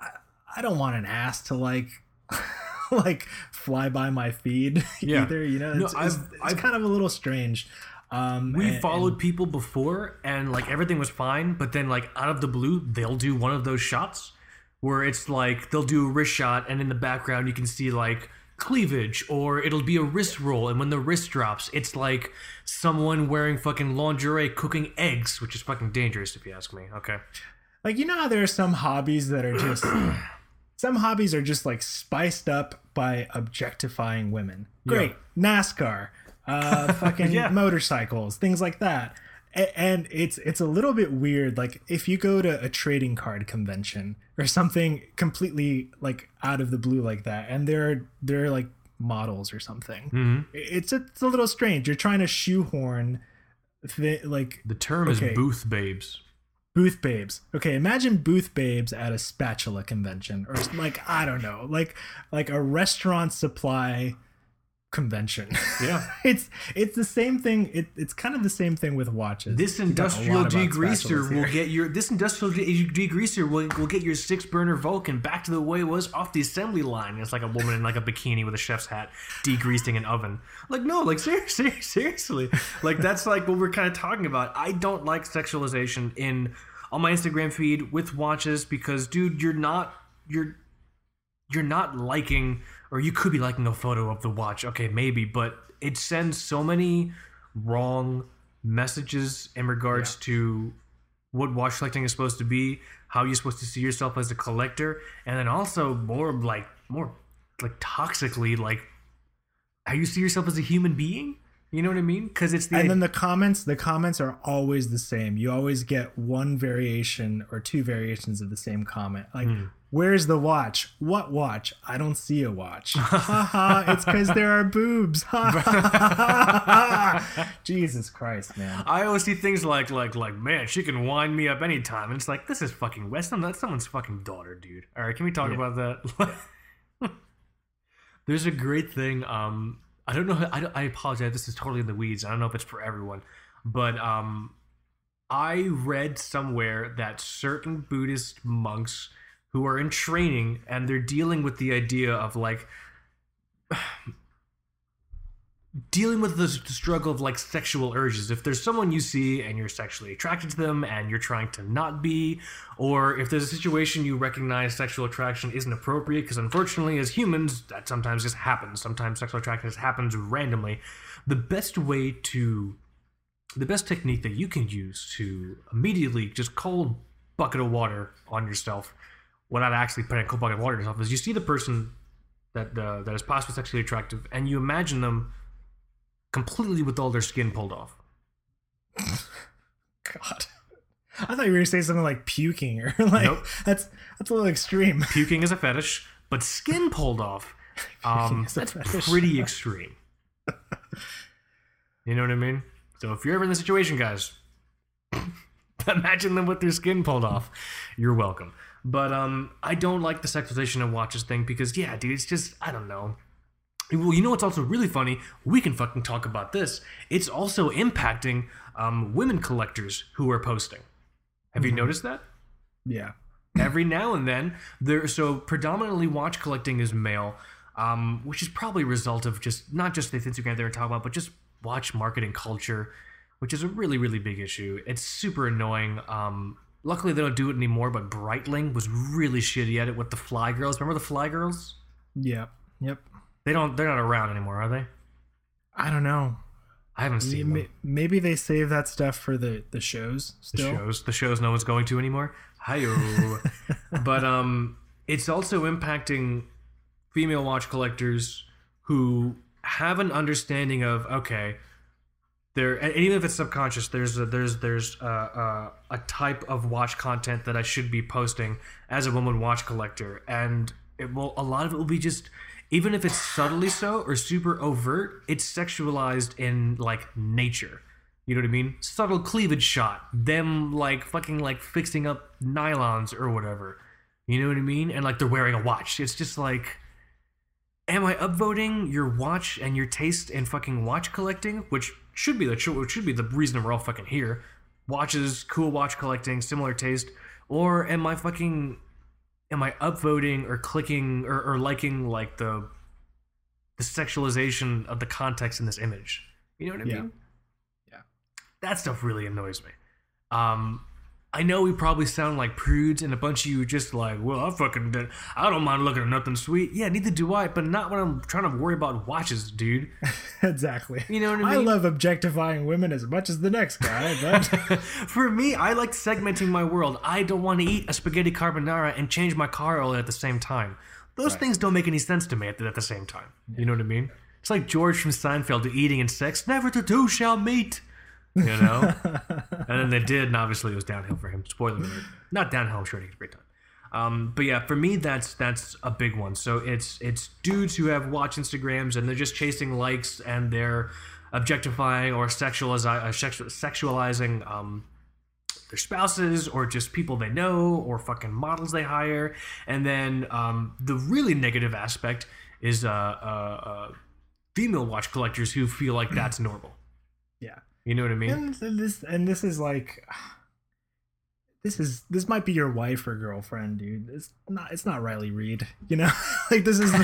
i, I don't want an ass to like like fly by my feed yeah. either you know? It's, no, I've, it's, it's I've, kind of a little strange um, we and, followed and, people before, and like everything was fine, but then like out of the blue, they'll do one of those shots where it's like they'll do a wrist shot, and in the background you can see like cleavage, or it'll be a wrist roll, and when the wrist drops, it's like someone wearing fucking lingerie cooking eggs, which is fucking dangerous if you ask me. Okay, like you know how there are some hobbies that are just. some hobbies are just like spiced up by objectifying women. Great. Yeah. NASCAR uh, fucking yeah. motorcycles, things like that. A- and it's it's a little bit weird like if you go to a trading card convention or something completely like out of the blue like that and they're they're like models or something hmm it's it's a little strange you're trying to shoehorn th- like The term Okay. is booth babes. booth babes okay imagine booth babes at a spatula convention or like i don't know like like a restaurant supply convention Yeah. it's it's the same thing it, it's kind of the same thing with watches This We talk a industrial degreaser will get your this industrial degreaser will, will get your six burner Vulcan back to the way it was off the assembly line. It's like a woman in like a bikini with a chef's hat degreasing an oven. Like no, like seriously, seriously, like that's like what we're kind of talking about. I don't like sexualization in on my Instagram feed with watches because dude, you're not you're you're not liking or you could be liking a photo of the watch. Okay maybe but it sends so many wrong messages in regards to what watch collecting is supposed to be how you're supposed to see yourself as a collector and then also more like more like toxically like how you see yourself as a human being you know what i mean because it's the and then the comments the comments are always the same you always get one variation or two variations of the same comment like Hmm. where's the watch what watch i don't see a watch it's because there are boobs jesus christ man I always see things like like like man, she can wind me up anytime, and it's like this is fucking Weston. That's someone's fucking daughter, dude. All right, can we talk Yeah. about that? There's a great thing. Um, I don't know. I, I apologize. This is totally in the weeds. I don't know if it's for everyone, but um, I read somewhere that certain Buddhist monks who are in training and they're dealing with the idea of like dealing with the, struggle of like sexual urges. If there's someone you see and you're sexually attracted to them and you're trying to not be, or if there's a situation you recognize sexual attraction isn't appropriate, because unfortunately, as humans, that sometimes just happens. Sometimes sexual attraction just happens randomly. The best way to, the best technique that you can use to immediately just cold bucket of water on yourself without actually putting a cold bucket of water on yourself is you see the person that uh, that is possibly sexually attractive and you imagine them completely with all their skin pulled off. god i thought you were gonna say something like puking or like Nope. that's that's a little extreme Puking is a fetish, but skin pulled off. Um, that's fetish. pretty extreme. You know what I mean? So if you're ever in the situation, guys, imagine them with their skin pulled off. You're welcome. But um, I don't like the sexualization of watches thing because yeah, dude, it's just I don't know. Well, you know what's also really funny? We can fucking talk about this. It's also impacting um, women collectors who are posting. Have you noticed that? yeah every now and then there so predominantly watch collecting is male um, which is probably a result of just not just the instagram they were talking about but just watch marketing culture which is a really really big issue it's super annoying um, luckily they don't do it anymore but breitling was really shitty at it with the fly girls remember the fly girls yep yep they don't they're not around anymore are they? I don't know. I haven't seen Ma- them. maybe they save that stuff for the the shows the shows the shows no one's going to anymore? Hi but um it's also impacting female watch collectors who have an understanding of okay there and even if it's subconscious there's a, there's there's a, a, a type of watch content that i should be posting as a woman watch collector. And it will a lot of it will be just even if it's subtly so or super overt it's sexualized in like nature you know what I mean? Subtle cleavage shot. Them like fucking like fixing up nylons or whatever. You know what I mean? And like they're wearing a watch. It's just like am I upvoting your watch and your taste in fucking watch collecting, which should be the which should be the reason we're all fucking here. Watches, cool watch collecting, similar taste, or am I fucking am I upvoting or clicking or, or liking like the the sexualization of the context in this image? You know what I Yeah. mean? Yeah. That stuff really annoys me. Um, I know we probably sound like prudes, and a bunch of you just like, well, I fucking did. I don't mind looking at nothing sweet. Yeah, neither do I, but not when I'm trying to worry about watches, dude. exactly You know what I mean? I love objectifying women as much as the next guy, but For me, I like segmenting my world. I don't want to eat a spaghetti carbonara and change my car oil at the same time. Those Right. things don't make any sense to me at the, at the same time. You know what I mean? It's like George from Seinfeld to eating and sex. Never the two shall meet. You know, and then they did, and obviously it was downhill for him. Spoiler alert. Not downhill. I'm sure he had a great time. Um, but yeah, for me, that's that's a big one. So it's it's dudes who have watch Instagrams and they're just chasing likes and they're objectifying or sexualize, uh, sexualizing um, their spouses or just people they know or fucking models they hire. And then um, the really negative aspect is uh, uh, uh, female watch collectors who feel like that's normal. yeah. You know what I mean? And this and this is like this is this might be your wife or girlfriend, dude. It's not it's not Riley Reid, you know? like this is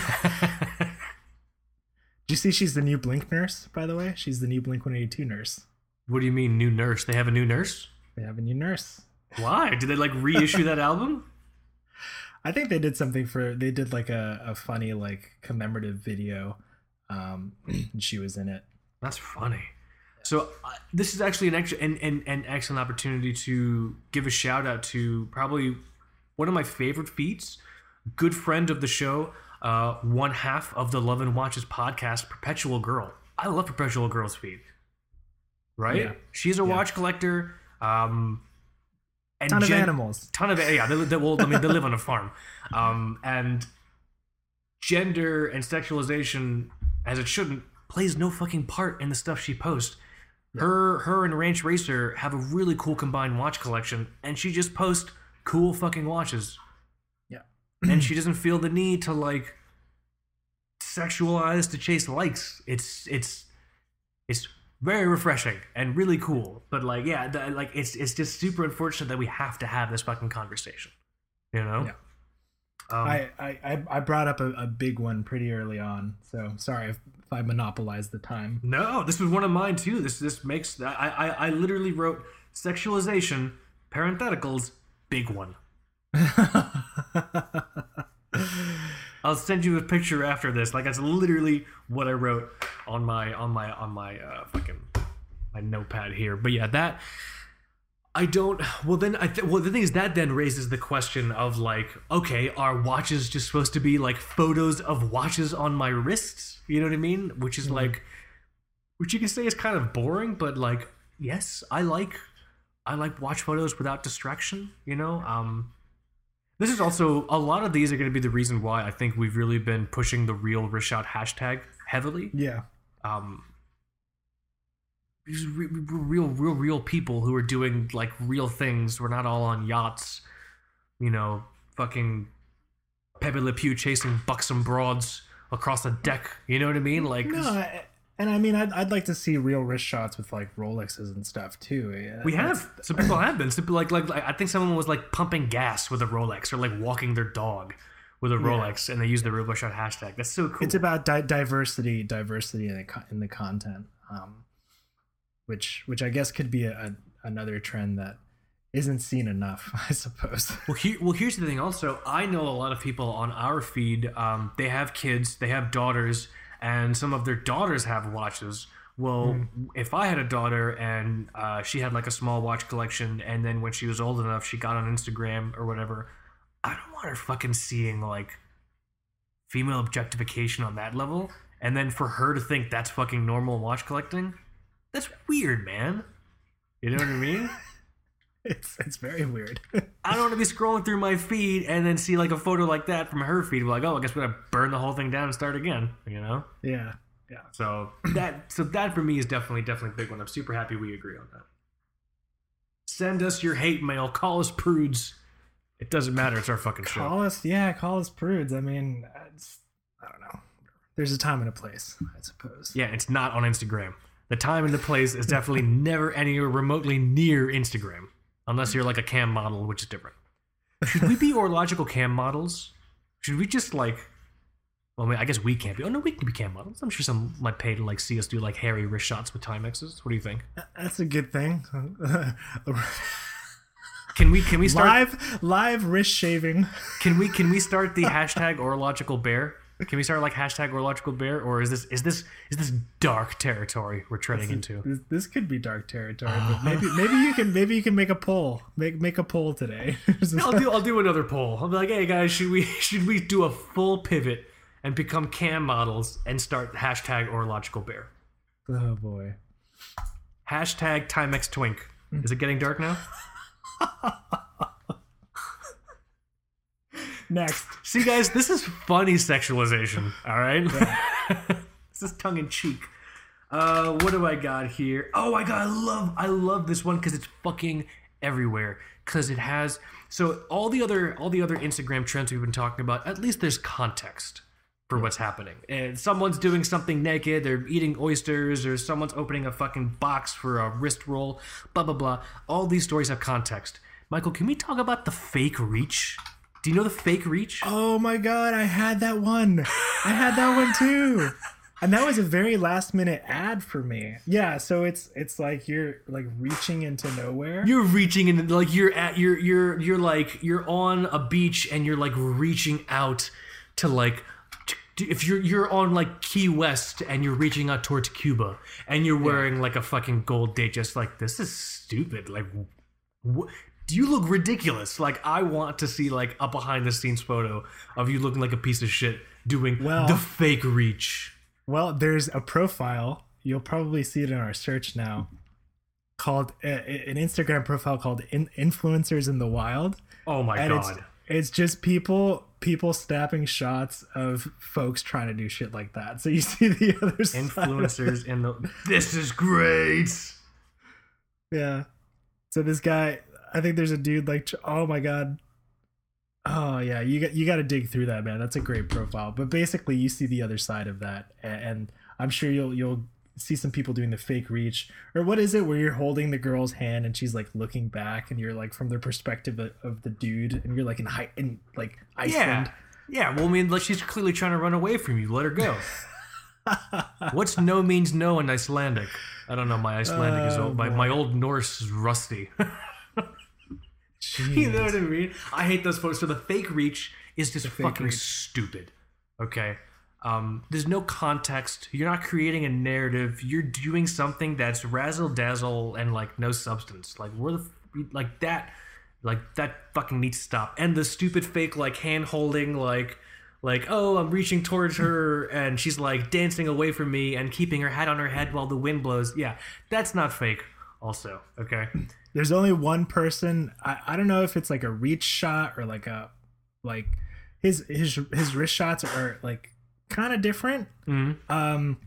Do you see she's the new Blink nurse, by the way? She's the new Blink 182 nurse. what do you mean, new nurse? They have a new nurse? They have a new nurse. Why? Did they like reissue that album? I think they did something for they did like a, a funny like commemorative video. Um and she was in it. That's funny. So uh, this is actually an extra an, an, an excellent opportunity to give a shout out to probably one of my favorite feats, good friend of the show, uh, one half of the Love and Watches podcast, Perpetual Girl. I love Perpetual Girl's feed. Right? Yeah. She's a Yeah. watch collector. Um, and Ton of animals. ton of yeah they, they, well, I mean they live on a farm um, and gender and sexualization as it shouldn't plays no fucking part in the stuff she posts her her and ranch racer have a really cool combined watch collection and she just posts cool fucking watches. Yeah. and she doesn't feel the need to like sexualize to chase likes. It's it's it's very refreshing and really cool. But like yeah the, like it's it's just super unfortunate that we have to have this fucking conversation you know? Yeah. um, I, I, I- I brought up a, a big one pretty early on, so sorry if, if I monopolized the time. no this was one of mine too this this makes i i, I literally wrote sexualization parentheticals big one I'll send you a picture after this. Like that's literally what I wrote on my on my on my uh, fucking my notepad here. But yeah, that I don't. Well, then I th- well the thing is that then raises the question of like, okay, are watches just supposed to be like photos of watches on my wrists? You know what I mean? Which is like, which you can say is kind of boring, but like, yes, I like I like watch photos without distraction. You know, um. This is also a lot of these are going to be the reason why I think we've really been pushing the real shot hashtag heavily. yeah. Um, these re- re- real, real, real people who are doing like real things. We're not all on yachts, you know, fucking Pepe Le Pew chasing buxom broads across a deck. You know what I mean? Like No, I, and I mean, I'd, I'd like to see real wrist shots with like Rolexes and stuff too. Yeah, we have some people have been. Some like, like like I think someone was like pumping gas with a Rolex or like walking their dog with a Rolex, and they use the real wrist shot hashtag. That's so cool. It's about di- diversity, diversity in the co- in the content, um, which which I guess could be a, a, another trend that isn't seen enough, I suppose. Well, here, well, here's the thing. Also, I know a lot of people on our feed. Um, they have kids, they have daughters, and some of their daughters have watches. Well, if I had a daughter and uh, she had like a small watch collection, and then when she was old enough, she got on Instagram or whatever, I don't want her fucking seeing like female objectification on that level, and then for her to think that's fucking normal watch collecting. That's weird, man. You know what I mean? it's it's very weird. I don't want to be scrolling through my feed and then see like a photo like that from her feed. Like, oh, I guess we gotta burn the whole thing down and start again. You know. yeah, yeah. So that so that for me is definitely definitely a big one. I'm super happy we agree on that. Send us your hate mail. Call us prudes. It doesn't matter. It's our fucking show. Call us, yeah, call us prudes. I mean, I don't know. There's a time and a place, I suppose. Yeah, it's not on Instagram. The time and the place is definitely never anywhere remotely near Instagram, unless you're like a cam model, which is different. Should we be horological cam models? Should we just like? Well, I, mean, I guess we can't be. Oh no, we can be cam models. I'm sure some might pay to like see us do like hairy wrist shots with Timexes. What do you think? That's a good thing. Can we can we start live live wrist shaving. can we can we start the hashtag horological bear? Can we start like hashtag horological bear, or is this is this is this dark territory we're treading into? This, this could be dark territory, but maybe maybe you can maybe you can make a poll. Make make a poll today. I'll do I'll do another poll. I'll be like, hey guys, should we should we do a full pivot and become cam models and start hashtag horological bear? oh boy. Hashtag Timex Twink. Is it getting dark now? Next. See, guys, this is funny sexualization. All right, this is tongue in cheek. Uh, what do I got here? Oh, I got. I love. I love this one because it's fucking everywhere. Because it has. So all the other all the other Instagram trends we've been talking about. At least there's context for what's happening. And someone's doing something naked. They're eating oysters, or someone's opening a fucking box for a wrist roll. Blah blah blah. All these stories have context. Michael, can we talk about the fake reach? Do you know the fake reach? Oh my god, I had that one. I had that one too. And that was a very last minute ad for me. Yeah, so it's it's like you're like reaching into nowhere. You're reaching in like you're at you're you're you're like you're on a beach and you're like reaching out to like if you're you're on like Key West and you're reaching out towards Cuba and you're wearing like a fucking gold date just like this is stupid like wh- you look ridiculous like I want to see like a behind the scenes photo of you looking like a piece of shit doing Well- the fake reach Well, there's a profile. You'll probably see it in our search now. Called uh, an Instagram profile called in, "Influencers in the Wild," oh my and god it's just people people snapping shots of folks trying to do shit like that. So you see the other influencers in the this is great Yeah. So this guy, I think there's a dude like, oh my god. Oh yeah, you got you got to dig through that, man. That's a great profile. But basically, you see the other side of that, and I'm sure you'll you'll see some people doing the fake reach or what is it where you're holding the girl's hand and she's like looking back and you're like from the perspective of, of the dude and you're like in high in like Iceland. Yeah. Yeah. Well, I mean, like she's clearly trying to run away from you. Let her go. What's no means no in Icelandic? I don't know. My Icelandic is Oh, old. My, my old Norse is rusty. you know what I mean? I hate those posts. So the fake reach is just fucking reach. stupid. Okay. Um, there's no context. You're not creating a narrative. You're doing something that's razzle dazzle and like no substance. Like where the like that, like that fucking needs to stop. And the stupid fake like hand holding like like oh I'm reaching towards her and she's like dancing away from me and keeping her hat on her head while the wind blows. Yeah, that's not fake. Also, okay. There's only one person. I, I don't know if it's like a reach shot or like a like his his his wrist shots are like kind of different. Mhm. Um,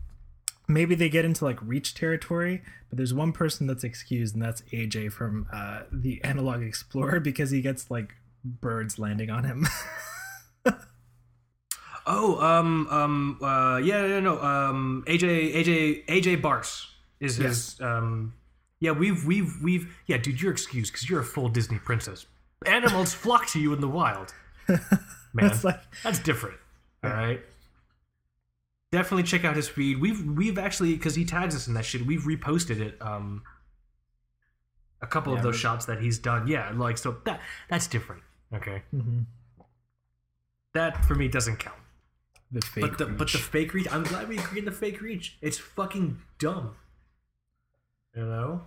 maybe they get into like reach territory, but there's one person that's excused, and that's AJ from uh, the Analog Explorer because he gets like birds landing on him. Oh, um, um, uh, yeah, no, no, um, AJ, AJ, AJ Bars is his, um, yeah, we've, we've, we've, yeah, dude, you're excused because you're a full Disney princess. Animals flock to you in the wild, man. It's like That's different. All right. Definitely check out his feed. We've, we've actually, because he tags us in that shit. We've reposted it. Um, a couple Yeah, of those but- shots that he's done. Yeah, like so that that's different. Okay, mhm, that for me doesn't count. the fake. But the but the fake reach, I'm glad we agreed on the fake reach. It's fucking dumb. You know?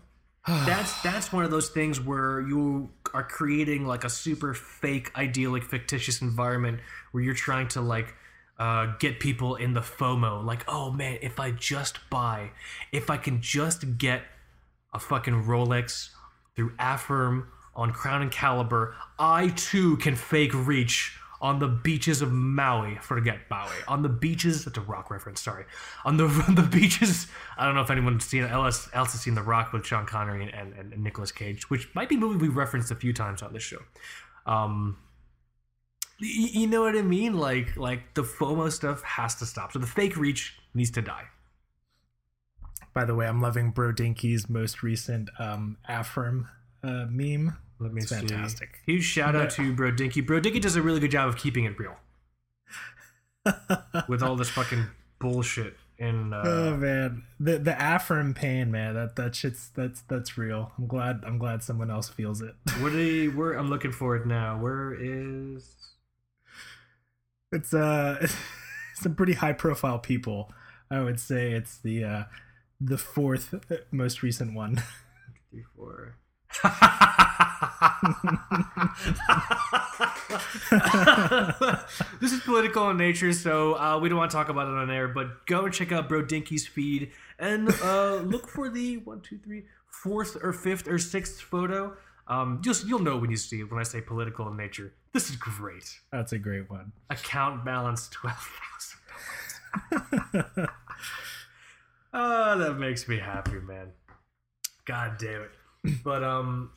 That's that's one of those things where you are creating like a super fake, idyllic, fictitious environment where you're trying to like uh, get people in the FOMO. Like, oh man, if I just buy, if I can just get a fucking Rolex through Affirm on Crown and Caliber, I too can fake reach on the beaches of Maui. Forget Maui. On the beaches, that's a rock reference, sorry. On the on the beaches, I don't know if anyone's seen else, else has seen The Rock with Sean Connery and, and, and Nicolas Cage, which might be a movie we've referenced a few times on this show. Um, you know what I mean? Like like the FOMO stuff has to stop. So the fake reach needs to die. By the way, I'm loving Bro Dinky's most recent um uh, meme. Let me It's see. fantastic. Huge shout out to Bro Dinky. Bro Dinky does a really good job of keeping it real with all this fucking bullshit. And uh, oh man, the the Affirm pain, man. That that shit's that's that's real. I'm glad I'm glad someone else feels it. what you, where I'm looking for it now. Where is? It's uh some pretty high profile people. I would say it's the uh the fourth most recent one. Three, four. this is political in nature, so uh, we don't want to talk about it on air. But go and check out Bro Dinky's feed and uh, look for the one, two, three, fourth or fifth or sixth photo. Um, you'll you'll know when you see it when I say political in nature. This is great. That's a great one. Account balance twelve thousand. oh, that makes me happy, man. God damn it. But um,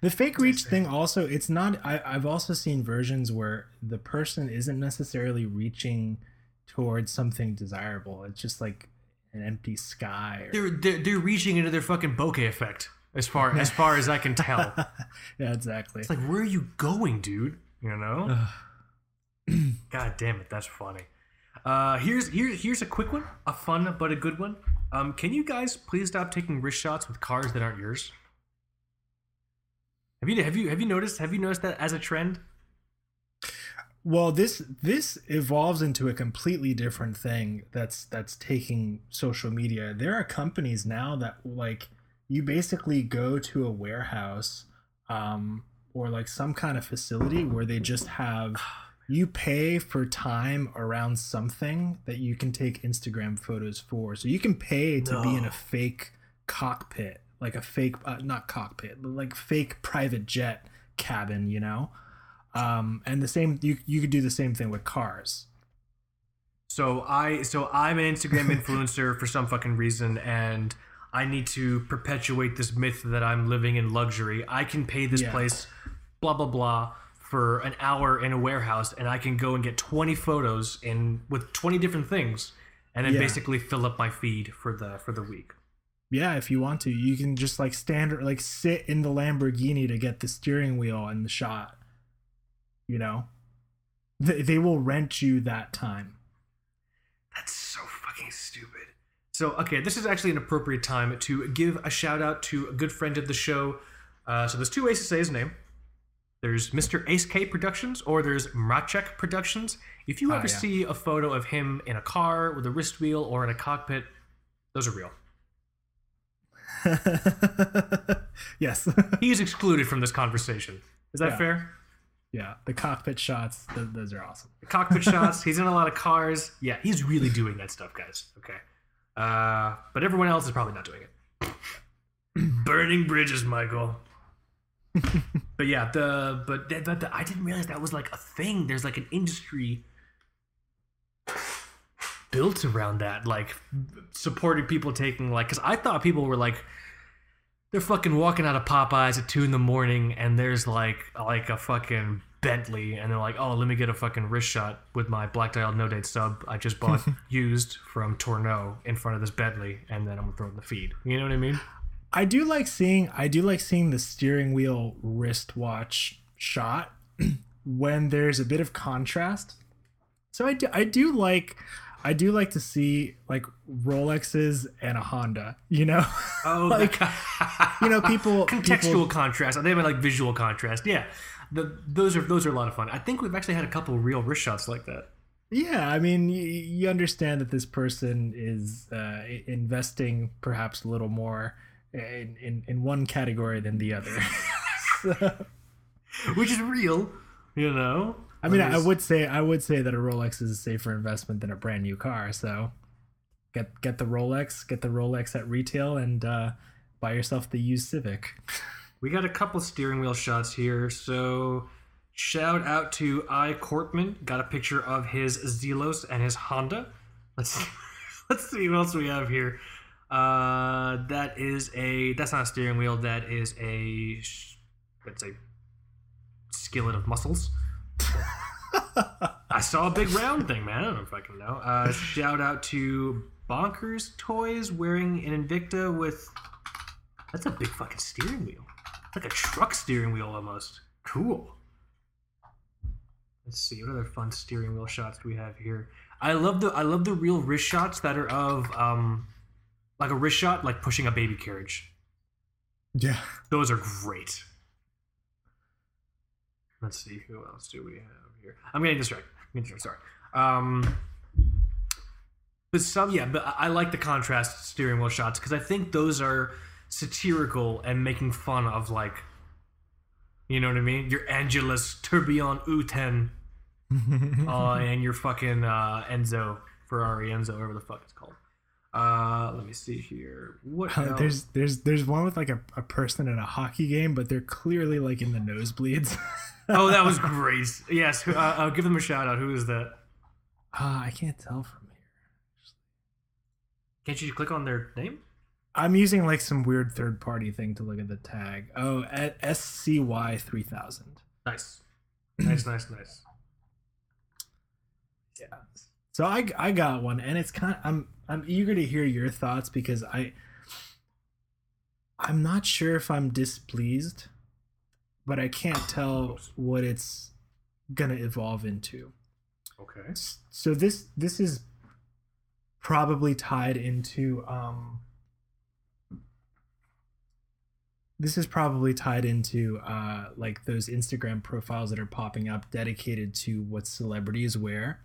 The fake reach thing also, it's not. I, I've also seen versions where the person isn't necessarily reaching towards something desirable. It's just like an empty sky. Or, they're, they're they're reaching into their fucking bokeh effect as far as far as I can tell. yeah, exactly. It's like, where are you going, dude? You know? God damn it, that's funny. Uh, here's here, here's a quick one, a fun but a good one. Um, can you guys please stop taking wrist shots with cars that aren't yours? Have you have you have you noticed have you noticed that as a trend? Well, this this evolves into a completely different thing that's that's taking social media. There are companies now that like you basically go to a warehouse um, or like some kind of facility where they just have you pay for time around something that you can take Instagram photos for. So you can pay to be in a fake cockpit, like a fake uh, not cockpit, but like fake private jet cabin, you know. Um, and the same you you could do the same thing with cars. So I so I'm an Instagram influencer for some fucking reason and I need to perpetuate this myth that I'm living in luxury. I can pay this Yeah. place blah blah blah for an hour in a warehouse and I can go and get 20 photos in with 20 different things and then Yeah. basically fill up my feed for the for the week. Yeah, if you want to, you can just like stand or like sit in the Lamborghini to get the steering wheel and the shot. You know, they, they will rent you that time. That's so fucking stupid. So, okay, this is actually an appropriate time to give a shout out to a good friend of the show. Uh, so, there's two ways to say his name. There's Mr. Ace K Productions or there's Mrachek Productions. If you Ah, ever yeah. see a photo of him in a car with a wrist wheel or in a cockpit, those are real. yes. He's excluded from this conversation. Is that Yeah. fair? yeah, the cockpit shots, th- those are awesome. The cockpit shots. He's in a lot of cars. Yeah, he's really doing that stuff, guys. Okay. Uh, but everyone else is probably not doing it. Burning bridges, Michael. but yeah, the but th- th- th- I didn't realize that was like a thing. There's like an industry built around that, like supporting people taking like. Because I thought people were like they're fucking walking out of Popeyes at two in the morning, and there's like like a fucking Bentley, and they're like, "Oh, let me get a fucking wrist shot with my black dialed no date sub I just bought used from Tourneau in front of this Bentley, and then I'm gonna throw it in the feed." You know what I mean? I do like seeing I do like seeing the steering wheel wristwatch shot when there's a bit of contrast. So I do I do like I do like to see like Rolexes and a Honda, you know? Oh, Like, you know, people contextual people, contrast. They meant like visual contrast. Yeah, the, those are those are a lot of fun. I think we've actually had a couple real wrist shots like that. Yeah, I mean, you, you understand that this person is uh, investing perhaps a little more in, in, in one category than the other. So- which is real, you know. I mean, I would say I would say that a Rolex is a safer investment than a brand new car. So get get the Rolex, get the Rolex at retail, and uh, buy yourself the used Civic. We got a couple steering wheel shots here. So shout out to I Cortman. Got a picture of his Zelos and his Honda. Let's let's see what else we have here. Uh, that is a that's not a steering wheel. That is a that's a skillet of muscles. I saw a big round thing, man. I don't know if I can know. Uh, shout out to Bonkers Toys wearing an Invicta with. That's a big fucking steering wheel. It's like a truck steering wheel almost. Cool. Let's see what other fun steering wheel shots do we have here. I love the I love the real wrist shots that are of um like a wrist shot like pushing a baby carriage. Yeah. Those are great. Let's see who else do we have here. I'm getting distracted. I'm getting distracted. Sorry. Um, but some, yeah, but I like the contrast steering wheel shots because I think those are satirical and making fun of like You know what I mean? Your Angelus Tourbillon U10 uh, and your fucking uh, Enzo Ferrari Enzo, whatever the fuck it's called. Uh, let me see here. What Uh, there's there's there's one with like a, a person in a hockey game, but they're clearly like in the nosebleeds. oh, that was great. Yes, uh, I'll give them a shout out. Who is that? Ah, I can't tell from here. Can't you click on their name? I'm using like some weird third party thing to look at the tag. Oh, at SCY three thousand. Nice, nice, nice, nice. Yeah. So I I got one, and it's kind. Of, I'm I'm eager to hear your thoughts because I. I'm not sure if I'm displeased, but I can't tell what it's gonna evolve into. Okay. So this this is probably tied into um this is probably tied into uh like those Instagram profiles that are popping up dedicated to what celebrities wear.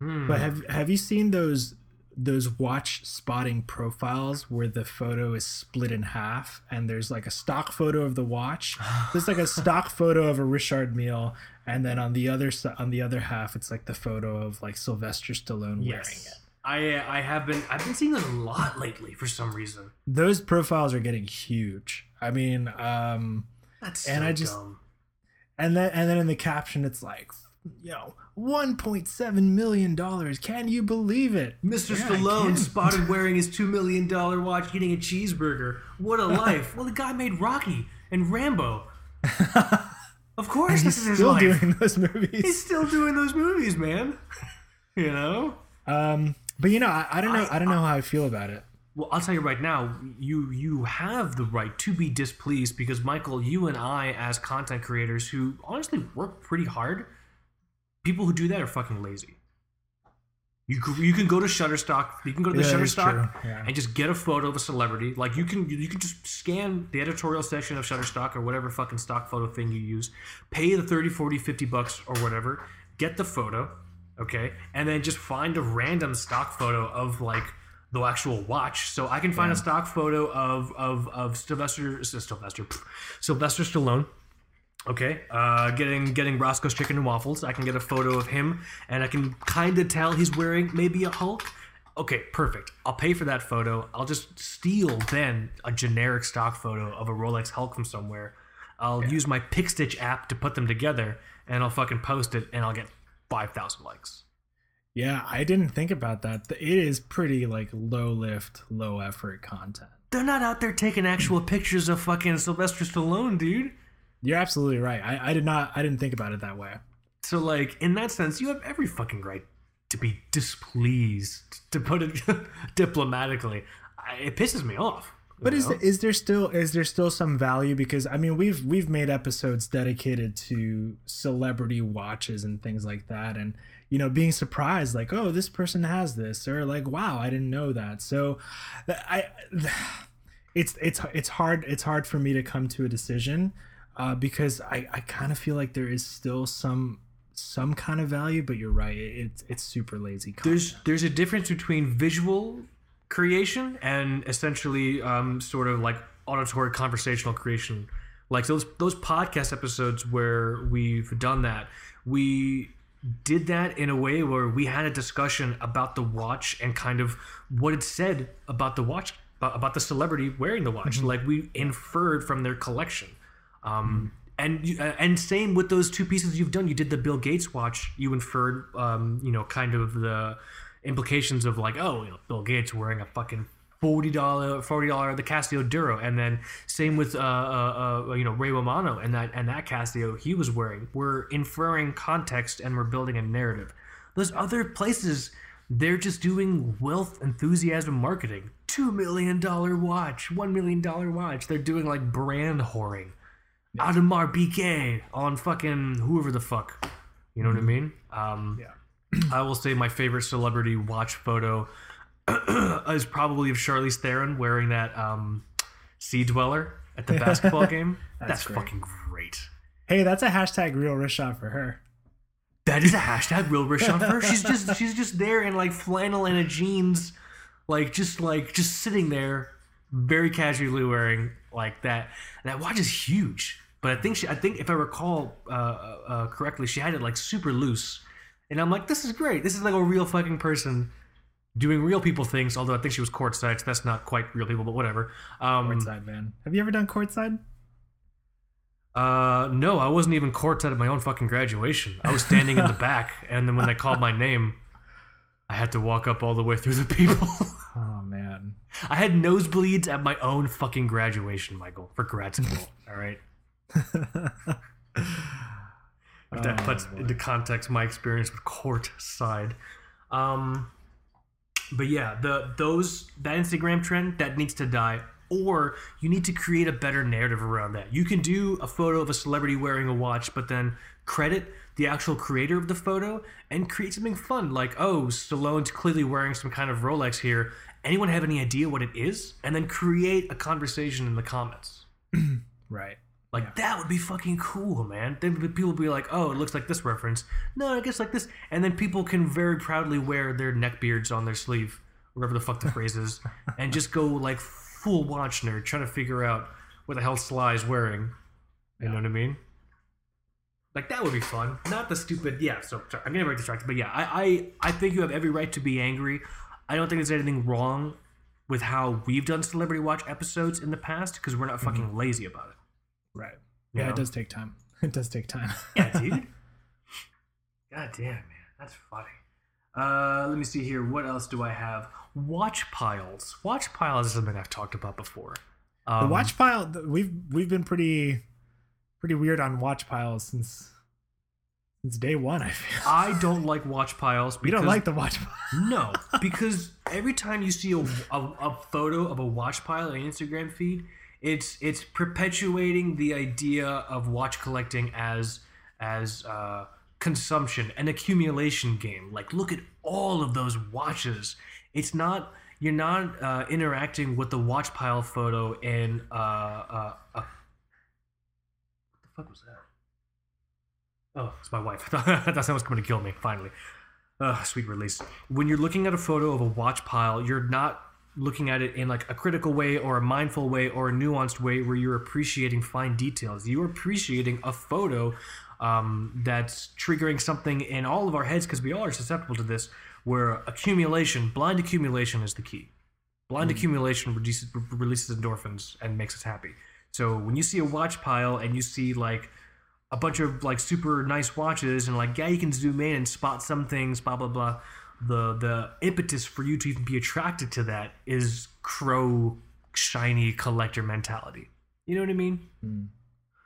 Hmm. But have have you seen those those watch spotting profiles where the photo is split in half and there's like a stock photo of the watch. There's like a stock photo of a Richard Mille and then on the other on the other half it's like the photo of like Sylvester Stallone wearing yes. it. I I have been I've been seeing it a lot lately for some reason. Those profiles are getting huge. I mean, um That's And I just- dumb. and then and then in the caption it's like you know 1.7 million dollars can you believe it Mr. Yeah, Stallone spotted wearing his two million dollar watch, eating a cheeseburger. What a life! well, the guy made Rocky and Rambo. Of course, this he's is his still life. doing those movies He's still doing those movies, man. you know. Um, but you know, I, I don't know. I- I, don't know how I feel about it. Well, I'll tell you right now, you you have the right to be displeased because Michael, you and I, as content creators who honestly work pretty hard, people who do that are fucking lazy. You can, you can go to Shutterstock. You can go to the Yeah, Shutterstock yeah. and just get a photo of a celebrity. Like you can you can just scan the editorial section of Shutterstock or whatever fucking stock photo thing you use. Pay the 30, 40, 50 bucks or whatever. Get the photo, okay? And then just find a random stock photo of like the actual watch. So I can find a stock photo of of of Sylvester Sylvester Sylvester Stallone. Okay, uh, getting getting Roscoe's Chicken and Waffles. I can get a photo of him, and I can kind of tell he's wearing maybe a Hulk. Okay, perfect. I'll pay for that photo. I'll just steal then a generic stock photo of a Rolex Hulk from somewhere. I'll use my PicStitch app to put them together, and I'll fucking post it, and I'll get five thousand likes. Yeah, I didn't think about that. It is pretty like low lift, low effort content. They're not out there taking actual pictures of fucking Sylvester Stallone, dude. You're absolutely right. I, I did not. I didn't think about it that way. So, like, in that sense, you have every fucking right to be displeased, to put it diplomatically. I, it pisses me off. But is know? is there still is there still some value? Because I mean, we've we've made episodes dedicated to celebrity watches and things like that, and you know, being surprised like, oh, this person has this, or like, wow, I didn't know that. So, I, it's it's it's hard it's hard for me to come to a decision, uh, because I I kind of feel like there is still some some kind of value, but you're right, it's it's super lazy. Content. there's there's a difference between visual creation and essentially um, sort of like auditory conversational creation like those those podcast episodes where we've done that we did that in a way where we had a discussion about the watch and kind of what it said about the watch about, about the celebrity wearing the watch like we inferred from their collection um, and uh, and same with those two pieces you've done. You did the Bill Gates watch. You inferred, um, you know, kind of the implications of like, oh, you know, Bill Gates wearing a fucking forty dollar, forty dollar the Casio Duro, and then same with uh, uh, uh, you know Ray Romano and that and that Casio he was wearing. We're inferring context and we're building a narrative. Those other places. They're just doing wealth enthusiasm marketing. Two million dollar watch, one million dollar watch. They're doing like brand whoring. Audemars BK on fucking whoever the fuck. You know what I mean? Um, Yeah. I will say my favorite celebrity watch photo is probably of Charlize Theron wearing that um, Sea Dweller at the basketball game. That's, great. fucking great. hey, that's a hashtag real wrist shot for her. That is a hashtag real rich for her. She's just she's just there in like flannel and a jeans, like just like just sitting there, very casually wearing like that. That watch is huge. But I think she, I think if I recall uh, uh, correctly, she had it like super loose, and I'm like, this is great. This is like a real fucking person doing real people things. Although I think she was courtside, so that's not quite real people, but whatever. Um, Courtside, man. Have you ever done courtside? Uh, no, I wasn't even courtside at my own fucking graduation. I was standing in the back, and then when they called my name, I had to walk up all the way through the people. Oh man. I had nosebleeds at my own fucking graduation, Michael, for grad school. all right. If that Oh, puts boy. into context my experience with court side. Um, but yeah, the those that Instagram trend that needs to die, or you need to create a better narrative around that. You can do a photo of a celebrity wearing a watch, but then credit the actual creator of the photo and create something fun, like oh, Stallone's clearly wearing some kind of Rolex here. Anyone have any idea what it is? And then create a conversation in the comments. Right. Like that would be fucking cool, man. Then people would be like, "Oh, it looks like this reference." No, I guess like this, and then people can very proudly wear their neck beards on their sleeve, whatever the fuck the phrase is, and just go like full watch nerd, trying to figure out what the hell Sly is wearing. You know what I mean? Like that would be fun. Not the stupid. Yeah. So sorry, I'm getting very distracted, but yeah, I, I I think you have every right to be angry. I don't think there's anything wrong with how we've done celebrity watch episodes in the past because we're not mm-hmm. fucking lazy about it. Right. You Yeah, know? it does take time. It does take time. Yeah, dude. God damn, man. That's funny. Uh, let me see here. What else do I have? Watch piles. Watch piles is something I've talked about before. the Um, watch pile. We've we've been pretty pretty weird on watch piles since since day one. I feel. I don't like watch piles. Because, You don't like the watch pile. No, because every time you see a, a, a photo of a watch pile on Instagram feed, it's it's perpetuating the idea of watch collecting as as uh, consumption, an accumulation game. Like, look at all of those watches. It's not you're not uh, interacting with the watch pile photo in uh, uh, what the fuck was that? Oh, it's my wife. I thought someone was coming to kill me. Finally. Sweet release. When you're looking at a photo of a watch pile, you're not looking at it in like a critical way or a mindful way or a nuanced way where you're appreciating fine details. You're appreciating a photo um, that's triggering something in all of our heads because we all are susceptible to this, where accumulation, blind accumulation is the key. Blind accumulation reduces, releases endorphins and makes us happy. So when you see a watch pile and you see like a bunch of like super nice watches and like yeah you can zoom in and spot some things blah blah blah the the impetus for you to even be attracted to that is crow shiny collector mentality. You know what i mean? Hmm.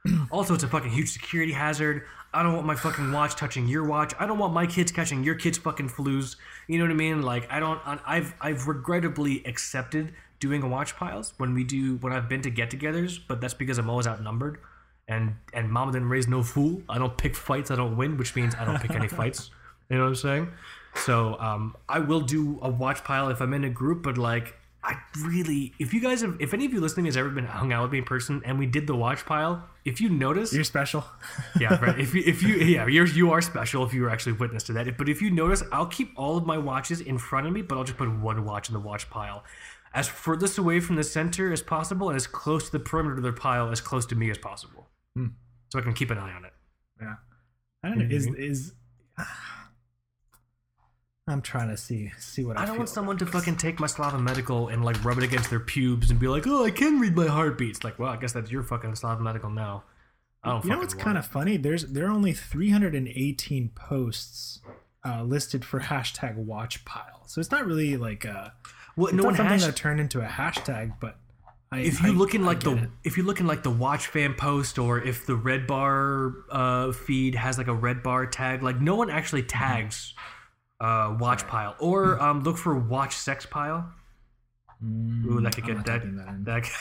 Also it's a fucking huge security hazard. I don't want my fucking watch touching your watch. I don't want my kids catching your kids fucking flus. You know what i mean? Like i don't i've i've regrettably accepted doing watch piles when we do when i've been to get-togethers but that's because i'm always outnumbered. And and mama didn't raise no fool. I don't pick fights. I don't win, which means I don't pick any fights. You know what I'm saying? So um, I will do a watch pile if I'm in a group, but like I really, if you guys have, if any of you listening has ever been hung out with me in person and we did the watch pile, if you notice, You're special. yeah, right. If you, if you, yeah, you're you are special if you were actually witness to that. But if you notice, I'll keep all of my watches in front of me, but I'll just put one watch in the watch pile, as furthest away from the center as possible, and as close to the perimeter of the pile as close to me as possible, Hmm. so I can keep an eye on it. Yeah. I don't know. Is is I'm trying to see see what I, I don't want someone to fucking take my Slava Medical and like rub it against their pubes and be like, "Oh, I can read my heartbeats." Like, well, I guess that's your fucking Slava Medical now. I don't. You know what's kind of funny? There's there are only 318 posts uh, listed for hashtag watch pile. So it's not really like uh well, it's no not one something has. that turned into a hashtag, but I, if you I- look in like the it. if you look in like the watch fan post or if the red bar uh, feed has like a red bar tag like no one actually Mm-hmm. Uh, watch pile or um, look for watch sex pile ooh that could Mm, get that that in. that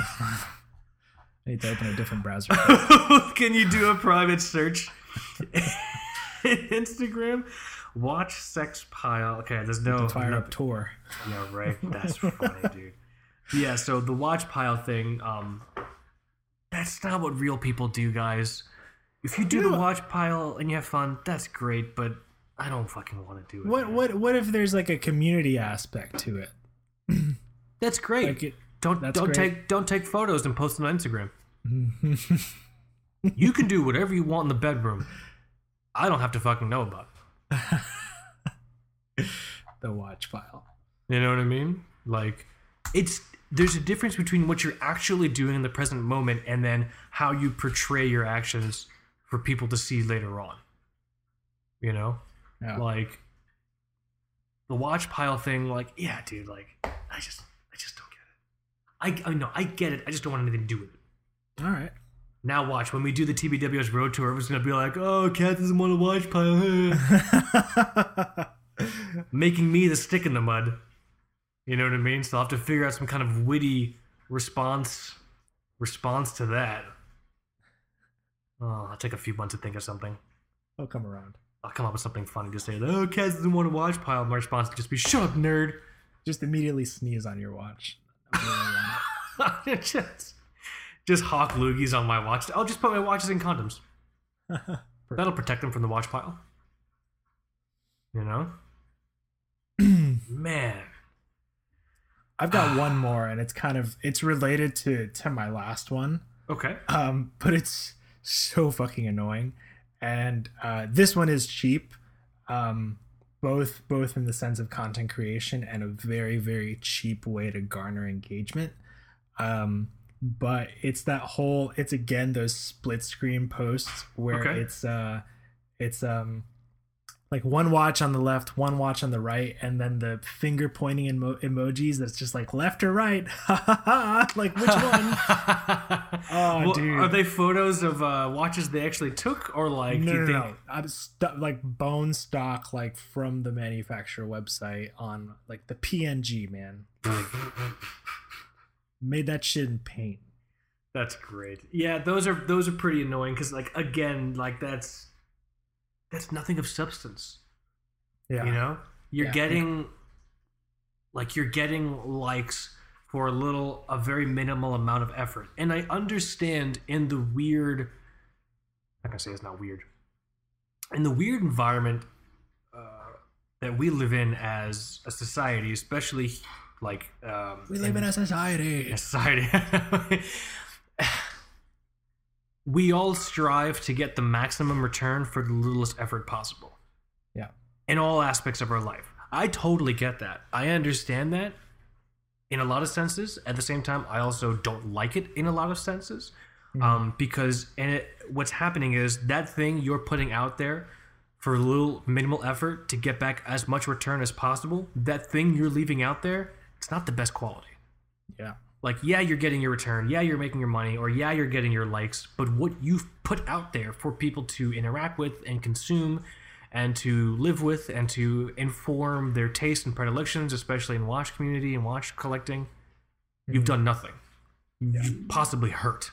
I need to open a different browser. can you do a private search in Instagram watch sex pile okay there's no Fire no- up tour. Yeah, right. That's funny, dude. Yeah, so the watch pile thing, um that's not what real people do, guys. If you do the watch pile and you have fun, that's great, but I don't fucking want to do it. What man. what what if there's like a community aspect to it? That's great. Like it, don't that's don't great. take don't take photos and post them on Instagram. You can do whatever you want in the bedroom. I don't have to fucking know about it. the watch file. You know what I mean? Like, it's there's a difference between what you're actually doing in the present moment and then how you portray your actions for people to see later on. You know? Yeah. Like the watch pile thing, like, yeah, dude, like I just I just don't get it. I I know, I get it. I just don't want anything to do with it. All right. Now watch, when we do the TBWS road tour, everyone's gonna be like, oh, Kaz doesn't want to watch pile. Making me the stick in the mud. You know what I mean? So I'll have to figure out some kind of witty response response to that. Oh, I'll take a few months to think of something. I'll come around. I'll come up with something funny to say. Oh, Kaz doesn't want to watch pile. My response would just be, "Shut up, nerd." Just immediately sneeze on your watch. I really want it. just, just hawk loogies on my watch. I'll just put my watches in condoms. That'll protect them from the watch pile. You know, man. I've got one more, and it's kind of it's related to to my last one. Okay. um, but it's so fucking annoying. And uh, this one is cheap, um, both both in the sense of content creation and a very very cheap way to garner engagement. Um, but it's that whole it's again those split screen posts where Okay. it's uh, it's um like one watch on the left, one watch on the right, and then the finger pointing emo- emojis that's just like left or right. Like which one? Oh, Well, dude. Are they photos of uh, watches they actually took, or like no, you no, think? no. I'm stu- like bone stock, like from the manufacturer website on like the PNG man. Like, made that shit in paint. That's great. Yeah, those are those are pretty annoying because like again, like that's that's nothing of substance. Yeah, You know, you're Yeah. getting like you're getting likes for a little, a very minimal amount of effort, and I understand in the weird. I'm gonna say it's not weird. In the weird environment uh, that we live in as a society, especially like um, we live in a society. a society. we all strive to get the maximum return for the littlest effort possible Yeah, in all aspects of our life. I totally get that. I understand that in a lot of senses. At the same time, I also don't like it in a lot of senses. Um, because and it, what's happening is that thing you're putting out there for a little minimal effort to get back as much return as possible, that thing you're leaving out there, it's not the best quality yeah, like yeah you're getting your return. Yeah you're making your money or yeah you're getting your likes but what you've put out there for people to interact with and consume and to live with and to inform their tastes and predilections especially in watch community and watch collecting you've done nothing. You've possibly hurt.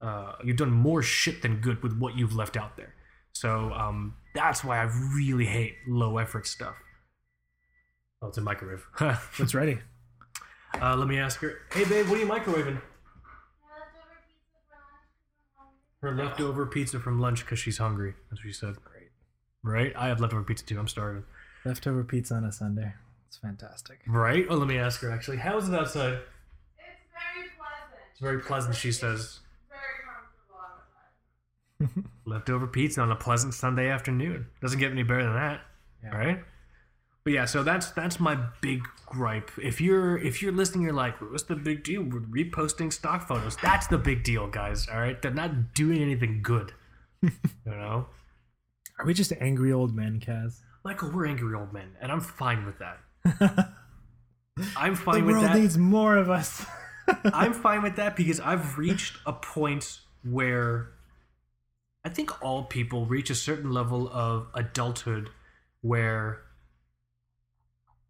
Uh, you've done more shit than good with what you've left out there. So um, that's why i really hate low effort stuff. Oh it's a microwave. It's ready. Uh, let me ask her. Hey, babe, what are you microwaving? Her leftover pizza from lunch because she's hungry. That's what she said. Great. Right? I have leftover pizza too. I'm starving. Leftover pizza on a Sunday. It's fantastic. Right? Oh, let me ask her actually. How is it outside? It's very pleasant. It's very pleasant, she says. Very comfortable outside. Leftover pizza on a pleasant Sunday afternoon. Doesn't get any better than that. Yeah. Right? But yeah, so that's that's my big gripe. If you're if you're listening, you're like, what's the big deal with reposting stock photos? That's the big deal, guys. All right, they're not doing anything good. you know, Are we just angry old men, Kaz? Michael, we're angry old men, and I'm fine with that. I'm The fine with world that. needs more of us. I'm fine with that because I've reached a point where I think all people reach a certain level of adulthood where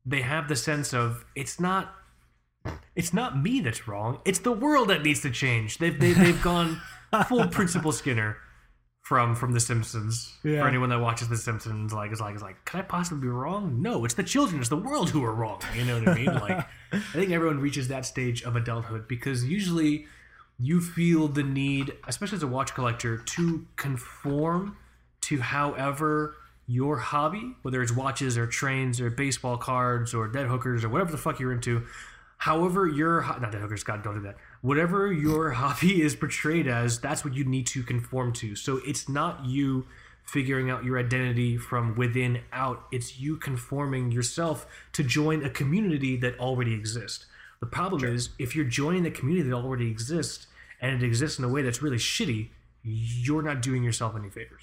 they have the sense of it's not it's not me that's wrong. It's the world that needs to change. They've they, they've gone full principal skinner from from the simpsons. Yeah. for anyone that watches the simpsons like is like is like can i possibly be wrong? No it's the children it's the world who are wrong. You know what i mean? Like i think everyone reaches that stage of adulthood because usually you feel the need especially as a watch collector to conform to however your hobby, whether it's watches or trains or baseball cards or dead hookers or whatever the fuck you're into, however your ho- not dead hookers, God, don't do that. whatever your hobby is portrayed as, that's what you need to conform to. So it's not you figuring out your identity from within out, it's you conforming yourself to join a community that already exists. The problem is if you're joining a community that already exists and it exists in a way that's really shitty, you're not doing yourself any favors.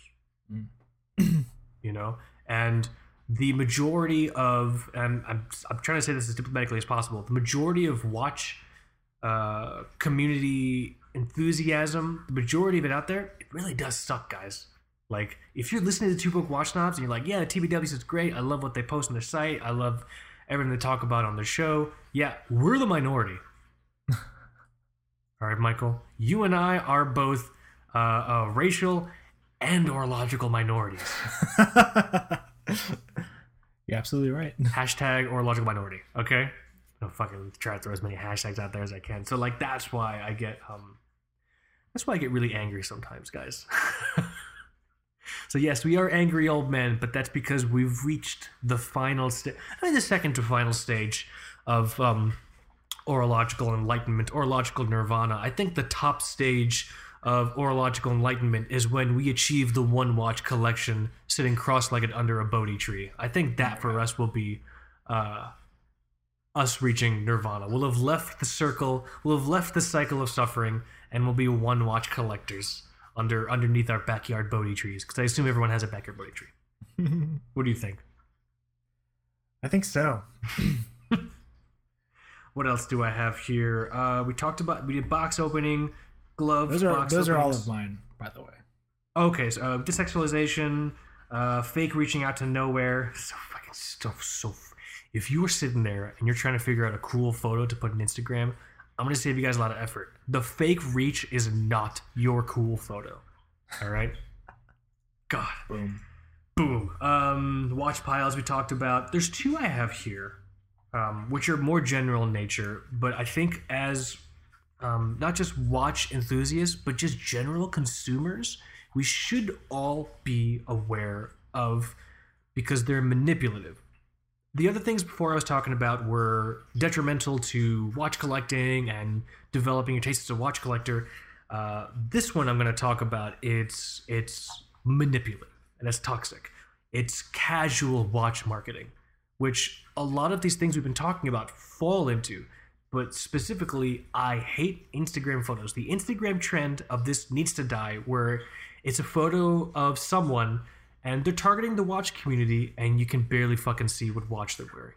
Mm. you know? And the majority of and I'm, I'm trying to say this as diplomatically as possible the majority of watch uh, community enthusiasm the majority of it out there it really does suck guys. Like if you're listening to Two Broke Watch Snobs and you're like yeah tbws is great. I love what they post on their site. I love everything they talk about on their show. Yeah we're the minority. All right michael you and i are both uh, uh, racial and or logical minorities You're absolutely right. hashtag or logical minority. Okay, I'll fucking try to throw as many hashtags out there as I can. So like that's why I get um, that's why I get really angry sometimes, guys. so yes, we are angry old men, but that's because we've reached the final stage. I mean, the second to final stage of um, horological enlightenment, horological nirvana. I think the top stage of horological enlightenment is when we achieve the one watch collection sitting cross-legged under a bodhi tree. I think that for us will be uh, us reaching nirvana. We'll have left the circle, we'll have left the cycle of suffering, and we'll be one watch collectors under underneath our backyard bodhi trees. Because I assume everyone has a backyard bodhi tree. What do you think? I think so. What else do I have here? Uh, we talked about we did box opening, gloves. Those are those are all of mine, by the way. Okay, so uh, desexualization, uh, fake reaching out to nowhere. So fucking stuff. So, if you were sitting there and you're trying to figure out a cool photo to put on Instagram, I'm gonna save you guys a lot of effort. The fake reach is not your cool photo. All right. God. Boom. Boom. Um, watch piles we talked about. There's two I have here, um, which are more general in nature, but I think as um, not just watch enthusiasts, but just general consumers, we should all be aware of because they're manipulative. The other things before I was talking about were detrimental to watch collecting and developing your taste as a watch collector. Uh, this one I'm going to talk about it's it's manipulative and it's toxic. It's casual watch marketing, which a lot of these things we've been talking about fall into. But specifically, I hate Instagram photos. The Instagram trend of this needs to die, where it's a photo of someone and they're targeting the watch community, and you can barely fucking see what watch they're wearing.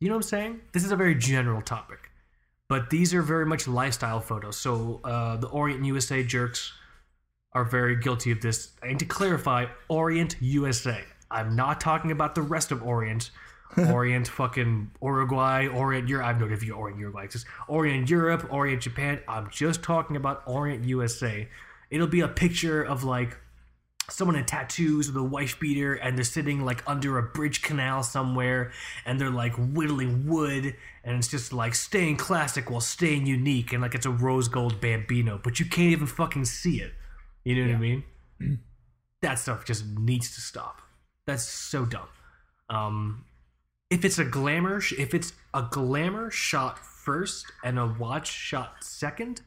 You know what I'm saying? This is a very general topic, but these are very much lifestyle photos. So uh, the Orient USA jerks are very guilty of this. And to clarify, Orient USA. I'm not talking about the rest of Orient. Orient fucking Uruguay, Orient Europe. I have no idea if you Orient Uruguay exists. Orient Europe, Orient Japan. I'm just talking about Orient USA. It'll be a picture of like someone in tattoos with a wife beater and they're sitting like under a bridge canal somewhere and they're like whittling wood and it's just like staying classic while staying unique and like it's a rose gold bambino but you can't even fucking see it you know what i mean that stuff just needs to stop that's so dumb um if it's a glamour if it's a glamour shot first and a watch shot second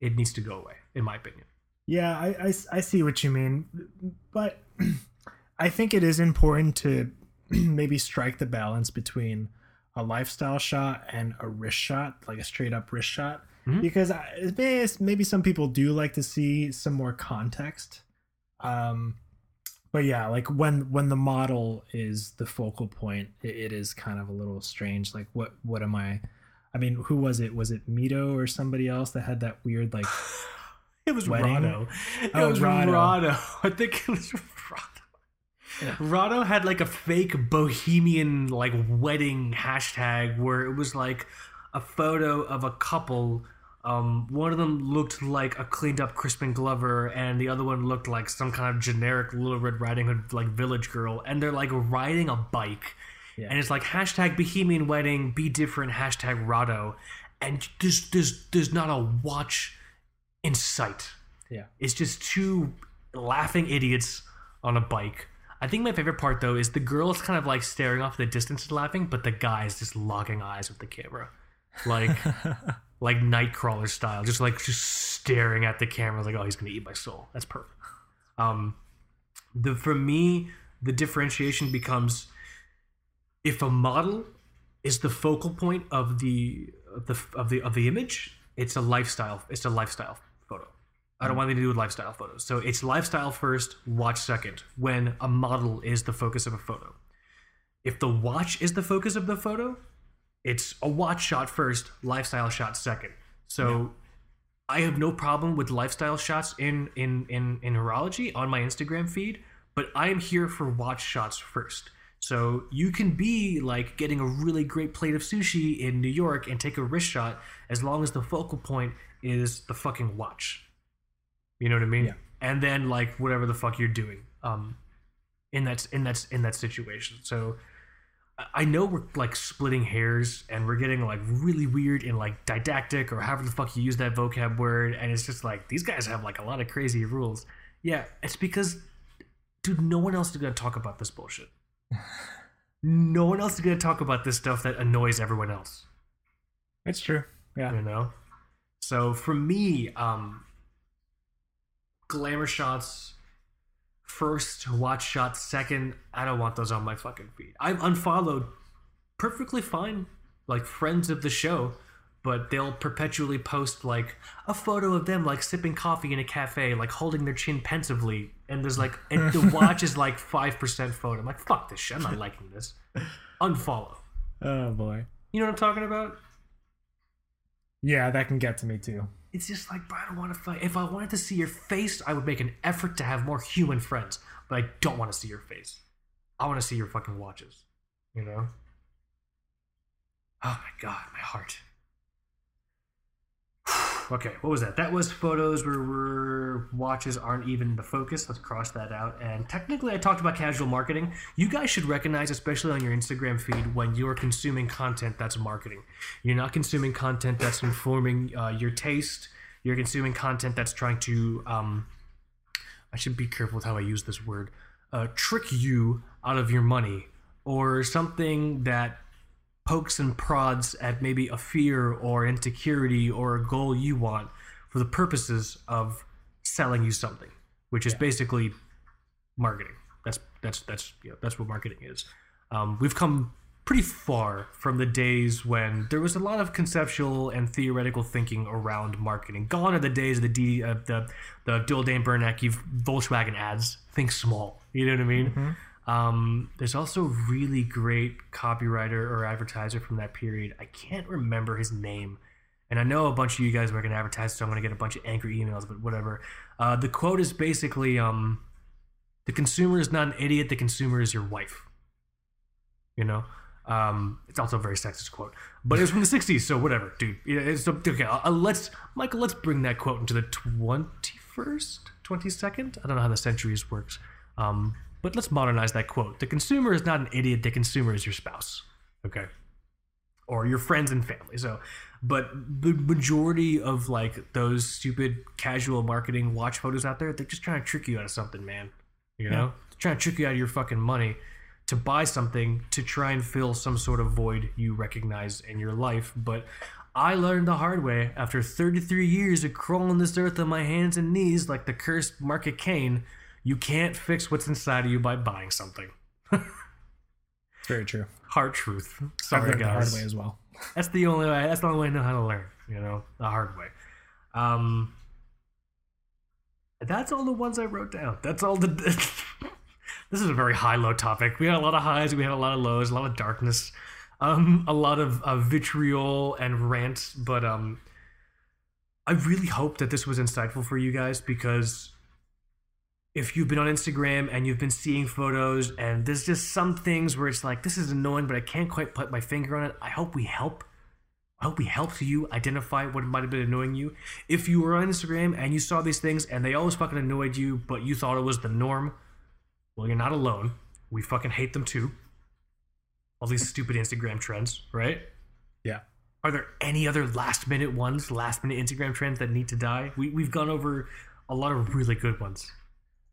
it needs to go away in my opinion Yeah, I, I, I see what you mean, but I think it is important to maybe strike the balance between a lifestyle shot and a wrist shot, like a straight up wrist shot, Mhm. because I, maybe some people do like to see some more context. Um, but yeah, like when when the model is the focal point, it, it is kind of a little strange. Like, what what am I? I mean, who was it? Was it Mido or somebody else that had that weird like? It was Wedding? Rado. It Oh, was Rado. Rado. I think it was Rado. Yeah. Rado had like a fake bohemian like wedding hashtag where it was like a photo of a couple. Um, one of them looked like a cleaned up Crispin Glover, and the other one looked like some kind of generic Little Red Riding Hood like village girl, and they're like riding a bike, Yeah. and it's like hashtag Bohemian Wedding, be different, hashtag Rado, and there's there's there's not a watch in sight. Yeah. It's just two laughing idiots on a bike. I think my favorite part though is the girl is kind of like staring off the distance and laughing, but the guy is just locking eyes with the camera. Like like Nightcrawler style, just like just staring at the camera, like, oh, he's gonna eat my soul. That's perfect. Um, the for me, the differentiation becomes if a model is the focal point of the of the of the of the image, it's a lifestyle. It's a lifestyle photo. I don't want anything to do with lifestyle photos. So it's lifestyle first, watch second. When a model is the focus of a photo. If the watch is the focus of the photo, it's a watch shot first, lifestyle shot second. So I have no problem with lifestyle shots in in in in horology on my Instagram feed, but I am here for watch shots first. So you can be like getting a really great plate of sushi in New York and take a wrist shot as long as the focal point is the fucking watch. You know what I mean? Yeah. And then like whatever the fuck you're doing um in that in that in that situation. So I- know we're like splitting hairs and we're getting like really weird in like didactic or however the fuck you use that vocab word and it's just like these guys have like a lot of crazy rules. Yeah, it's because dude, no one else is gonna talk about this bullshit. no one else is gonna talk about this stuff that annoys everyone else It's true. Yeah. you know so for me um glamour shots first watch shot second i don't want those on my fucking feed. I've unfollowed perfectly fine like friends of the show but they'll perpetually post like a photo of them like sipping coffee in a cafe like holding their chin pensively and there's like and the watch is like 5% photo. I'm like fuck this shit i'm not liking this. Unfollow. Oh boy. you know what i'm talking about? Yeah, that can get to me too. It's just like, but I don't want to fight. If I wanted to see your face, I would make an effort to have more human friends. But I don't want to see your face. I want to see your fucking watches. You know? Oh my god, my heart. Okay, what was that? That was photos where, where watches aren't even the focus. Let's cross that out. And technically, I talked about casual marketing. You guys should recognize, especially on your Instagram feed, when you're consuming content that's marketing. You're not consuming content that's informing uh, your taste. You're consuming content that's trying to. Um, I should be careful with how I use this word. Uh, trick you out of your money, or something that pokes and prods at maybe a fear or insecurity or a goal you want for the purposes of selling you something, which is basically marketing. That's that's that's you know, that's what marketing is. Um, we've come pretty far from the days when there was a lot of conceptual and theoretical thinking around marketing. Gone are the days of the D, uh, the the Doyle Dane Bernbach Volkswagen ads. Think small. You know what I mean? Um, there's also a really great copywriter or advertiser from that period. I can't remember his name. And I know a bunch of you guys work in advertising, so I'm going to get a bunch of angry emails, but whatever. Uh, the quote is basically um, the consumer is not an idiot, the consumer is your wife. You know? Um, it's also a very sexist quote, but it was from the 60s, so whatever, dude. It's, okay, uh, let's, Michael, let's bring that quote into the 21st, 22nd? I don't know how the centuries works. Um, but let's modernize that quote. The consumer is not an idiot, the consumer is your spouse. Okay. Or your friends and family. So, but the majority of like those stupid casual marketing watch photos out there, they're just trying to trick you out of something, man. You know? They're trying to trick you out of your fucking money to buy something to try and fill some sort of void you recognize in your life. But I learned the hard way after 33 years of crawling this earth on my hands and knees like the cursed Market Kane. You can't fix what's inside of you by buying something. It's very true. Hard truth. Sorry, learned the hard way as well. That's the only way. That's the only way I know how to learn. You know, the hard way. Um, that's all the ones I wrote down. That's all the. this is a very high-low topic. We had a lot of highs. We had a lot of lows. A lot of darkness. Um, a lot of uh, vitriol and rants. But um, I really hope that this was insightful for you guys because if you've been on Instagram and you've been seeing photos and there's just some things where it's like this is annoying but I can't quite put my finger on it, I hope we help. I hope we helped you identify what might have been annoying you. If you were on Instagram and you saw these things and they always fucking annoyed you, but you thought it was the norm, well, you're not alone. We fucking hate them too. All these stupid Instagram trends, right? Yeah. Are there any other last minute ones, last minute Instagram trends that need to die? We, we've gone over a lot of really good ones.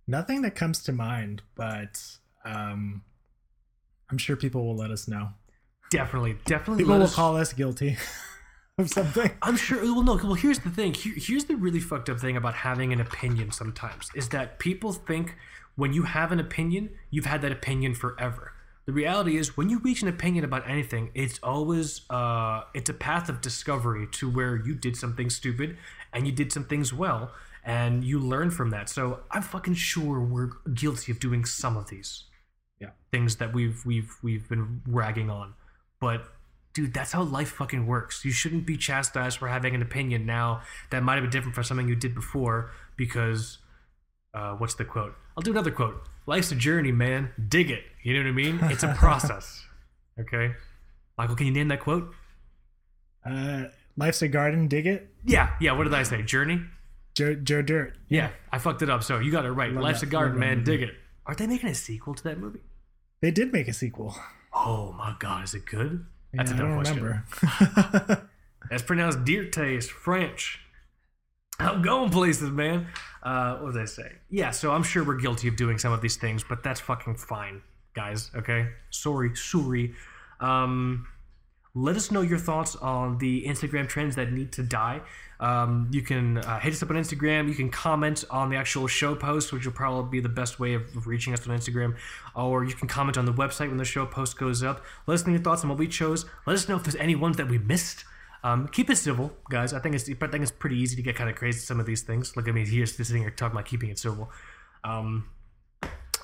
Nothing that comes to mind, but um, I'm sure people will let us know. Definitely, definitely. People let will us- call us guilty. of something. I'm sure. Well, no. Well, here's the thing. Here, here's the really fucked up thing about having an opinion. Sometimes is that people think when you have an opinion, you've had that opinion forever. The reality is, when you reach an opinion about anything, it's always uh, it's a path of discovery to where you did something stupid and you did some things well, and you learn from that. So I'm fucking sure we're guilty of doing some of these Yeah. things that we've we've we've been ragging on. But dude, that's how life fucking works. You shouldn't be chastised for having an opinion now that might have been different from something you did before because uh, what's the quote? I'll do another quote. Life's a journey, man. Dig it. You know what I mean? It's a process. okay. Michael, can you name that quote? Uh, life's a garden, dig it. Yeah, yeah. What did I say? Journey? Jer, jer dirt. Yeah, I fucked it up. So you got it right. Love Life's that- a garden, love man. Dig it. Aren't they making a sequel to that movie? They did make a sequel. Oh my god, is it good? That's Yeah, a I dumb don't question. remember. That's pronounced deer taste, French. I'm going places, man. Uh, what did I say? Yeah, so I'm sure we're guilty of doing some of these things, but that's fucking fine, guys. Okay, sorry, sorry. Um, let us know your thoughts on the Instagram trends that need to die. Um, you can uh, hit us up on Instagram. You can comment on the actual show post, which will probably be the best way of reaching us on Instagram. Or you can comment on the website when the show post goes up. Let us know your thoughts on what we chose. Let us know if there's any ones that we missed. Um, keep it civil, guys. I think it's I think it's pretty easy to get kind of crazy some of these things. Look at me here sitting here talking about keeping it civil. Um,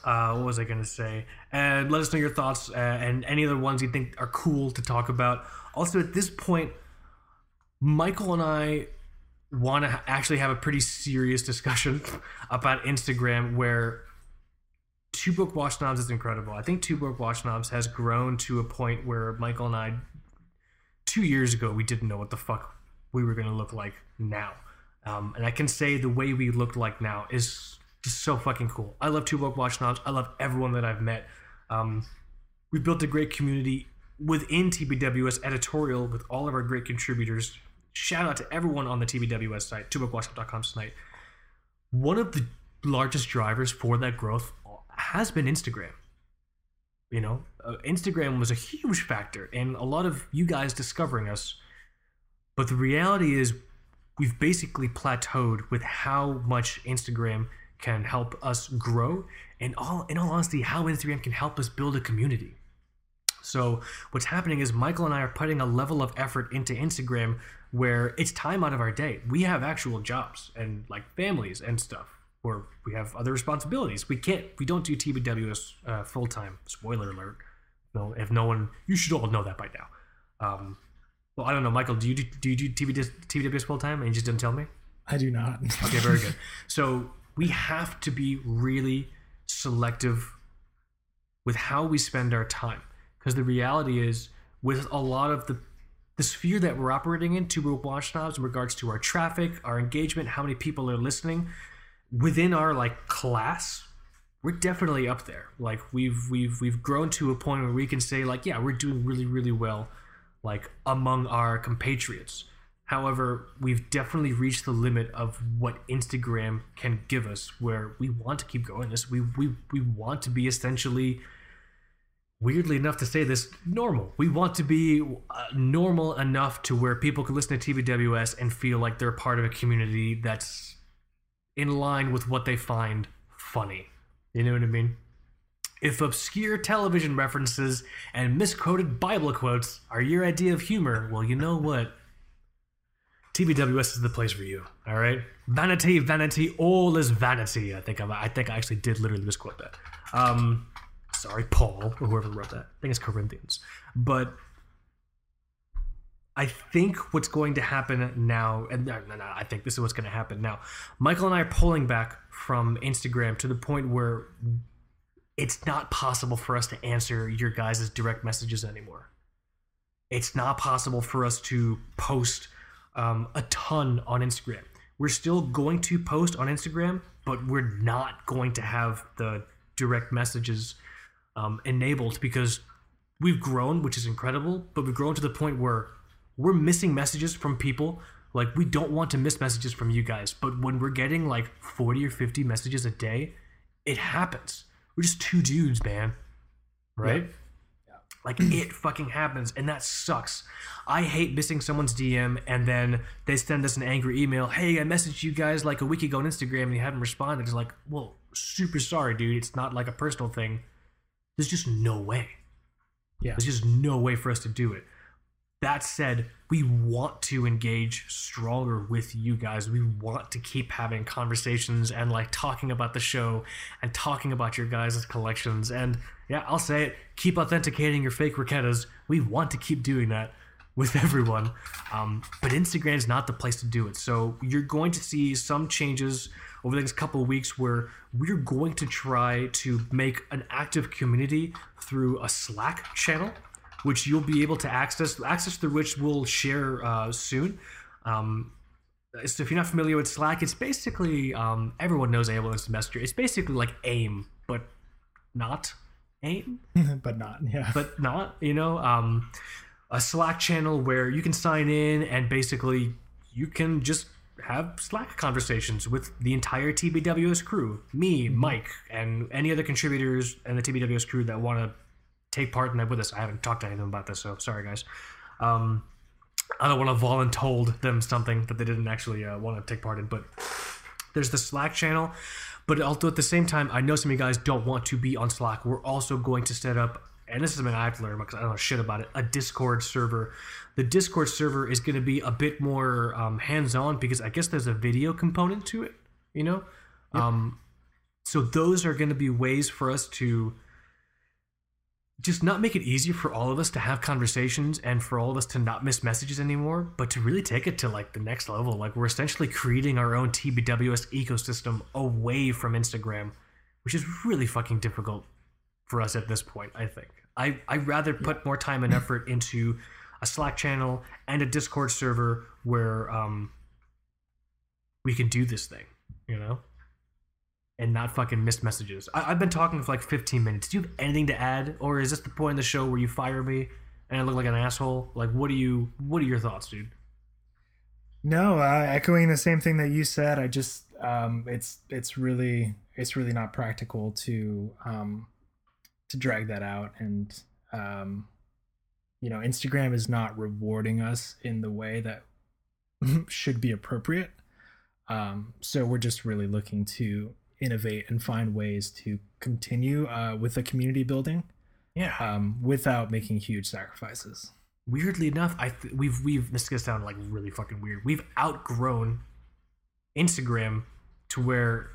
uh, what was I gonna say? And let us know your thoughts uh, and any other ones you think are cool to talk about. Also, at this point, Michael and I want to actually have a pretty serious discussion about Instagram where Two Broke Watch Snobs is incredible. I think Two Broke Watch Snobs has grown to a point where Michael and I, two years ago, we didn't know what the fuck we were going to look like now. Um, and I can say the way we look like now is just so fucking cool. I love Two Broke Watch Snobs. I love everyone that I've met. Um, we've built a great community within TBWS editorial with all of our great contributors. Shout out to everyone on the TBWS site, twobrokewatchsnobs.com tonight. One of the largest drivers for that growth has been Instagram. You know, uh, Instagram was a huge factor in a lot of you guys discovering us. But the reality is, we've basically plateaued with how much Instagram can help us grow, and all in all honesty, how Instagram can help us build a community. So what's happening is Michael and I are putting a level of effort into Instagram where it's time out of our day. We have actual jobs and like families and stuff, or we have other responsibilities. We can't, we don't do TBWS uh, full time. Spoiler alert. No, if no one, you should all know that by now. Um, well, I don't know, Michael. Do you do, do you do TBWS, TBWS full time and you just didn't tell me? I do not. Okay, very good. So we have to be really selective with how we spend our time, because the reality is, with a lot of the the sphere that we're operating in, broke watch snobs in regards to our traffic, our engagement, how many people are listening, within our like class, we're definitely up there. Like we've we've we've grown to a point where we can say like, yeah, we're doing really really well, like among our compatriots. However, we've definitely reached the limit of what Instagram can give us, where we want to keep going this. We we we want to be essentially, weirdly enough to say this, normal. We want to be uh, normal enough to where people can listen to TBWS and feel like they're part of a community that's in line with what they find funny. You know what I mean? If obscure television references and misquoted Bible quotes are your idea of humor, well, you know what? TBWS is the place for you. All right, vanity, vanity, all is vanity. I think I'm, I think I actually did literally misquote that. Um, sorry, Paul or whoever wrote that. I think it's Corinthians, but I think what's going to happen now, and no, no, I think this is what's going to happen now. Michael and I are pulling back from Instagram to the point where it's not possible for us to answer your guys' direct messages anymore. It's not possible for us to post um, a ton on Instagram. We're still going to post on Instagram, but we're not going to have the direct messages um, enabled because we've grown, which is incredible, but we've grown to the point where we're missing messages from people. Like, we don't want to miss messages from you guys, but when we're getting like 40 or 50 messages a day, it happens. We're just two dudes, man. Right? Like it fucking happens, and that sucks. I hate missing someone's DM and then they send us an angry email. Hey, I messaged you guys like a week ago on Instagram and you haven't responded. It's like, well, super sorry, dude. It's not like a personal thing. There's just no way. Yeah. There's just no way for us to do it. That said, we want to engage stronger with you guys. We want to keep having conversations and like talking about the show and talking about your guys' collections. And yeah, I'll say it keep authenticating your fake Raketas. We want to keep doing that with everyone. Um, but Instagram is not the place to do it. So you're going to see some changes over the next couple of weeks where we're going to try to make an active community through a Slack channel which you'll be able to access, access through which we'll share uh, soon. Um, so if you're not familiar with Slack, it's basically um, everyone knows AOL Messenger. It's basically like AIM, but not AIM, but not. Yeah. but not. You know, um, a Slack channel where you can sign in and basically you can just have Slack conversations with the entire TBWS crew, me, Mike, and any other contributors and the TBWS crew that want to take part in that with us. I haven't talked to anyone about this, so sorry, guys. Um, I don't want to voluntold them something that they didn't actually uh, want to take part in, but there's the Slack channel. But also at the same time, I know some of you guys don't want to be on Slack. We're also going to set up, and this is something I have to learn because I don't know shit about it, a Discord server. The Discord server is going to be a bit more um, hands-on because I guess there's a video component to it, you know? Um, so those are going to be ways for us to just not make it easier for all of us to have conversations and for all of us to not miss messages anymore, but to really take it to like the next level. Like we're essentially creating our own TBWS ecosystem away from Instagram, which is really fucking difficult for us at this point, I think. I, I'd rather put more time and effort into a Slack channel and a Discord server where um, we can do this thing, you know? And not fucking miss messages. I, I've been talking for like 15 minutes. Do you have anything to add, or is this the point in the show where you fire me and I look like an asshole? Like, what do you? What are your thoughts, dude? No, uh, echoing the same thing that you said. I just um, it's it's really it's really not practical to um, to drag that out, and um, you know, Instagram is not rewarding us in the way that should be appropriate. Um, so we're just really looking to innovate and find ways to continue uh, with the community building Yeah. um, without making huge sacrifices. Weirdly enough, I th- we've we've this is gonna sound like really fucking weird. We've outgrown Instagram to where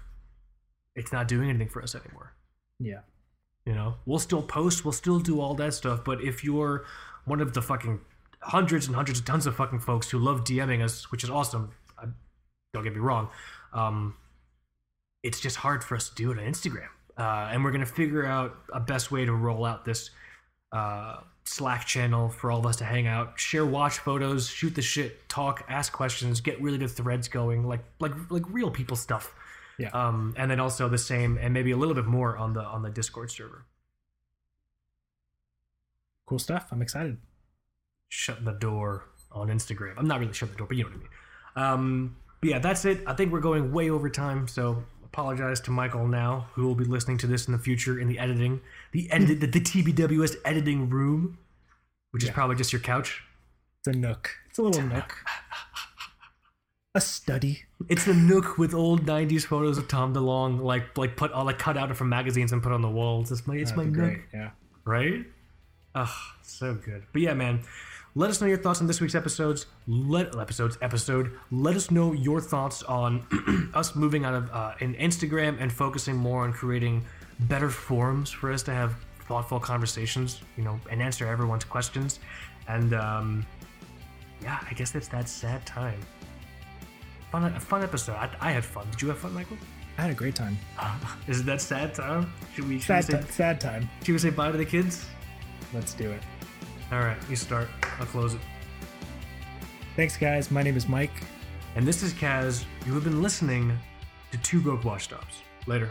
it's not doing anything for us anymore. Yeah. You know, we'll still post, we'll still do all that stuff, but if you're one of the fucking hundreds and hundreds of tons of fucking folks who love DMing us, which is awesome, I, don't get me wrong, um, it's just hard for us to do it on Instagram. Uh, and we're gonna figure out a best way to roll out this uh, Slack channel for all of us to hang out, share watch photos, shoot the shit, talk, ask questions, get really good threads going, like like like real people stuff. Yeah. Um, and then also the same, and maybe a little bit more on the on the Discord server. Cool stuff. I'm excited. Shut the door on Instagram. I'm not really shutting the door, but you know what I mean. Um, but yeah, that's it. I think we're going way over time, so apologize to Michael now, who will be listening to this in the future in the editing, the edit, the, the TBWS editing room, which is probably just your couch. It's a nook. It's a little nook. A study. It's the nook with old '90s photos of Tom DeLonge, like like put all like cut out from magazines and put on the walls. It's my it's my That'd be nook, great. Yeah. right? Ugh, so good. But yeah, man, let us know your thoughts on this week's episodes. Let episodes episode. Let us know your thoughts on us moving out of uh, in Instagram and focusing more on creating better forums for us to have thoughtful conversations. You know, and answer everyone's questions. And um, yeah, I guess it's that sad time. Fun, a fun episode. I, I had fun. Did you have fun, Michael? I had a great time. Is it that sad time? Should we, should we Sad, say, time. sad time. should we say bye to the kids? Let's do it. All right, you start. I'll close it. Thanks, guys. My name is Mike. And this is Kaz. You have been listening to Two Broke Watch Snobs. Later.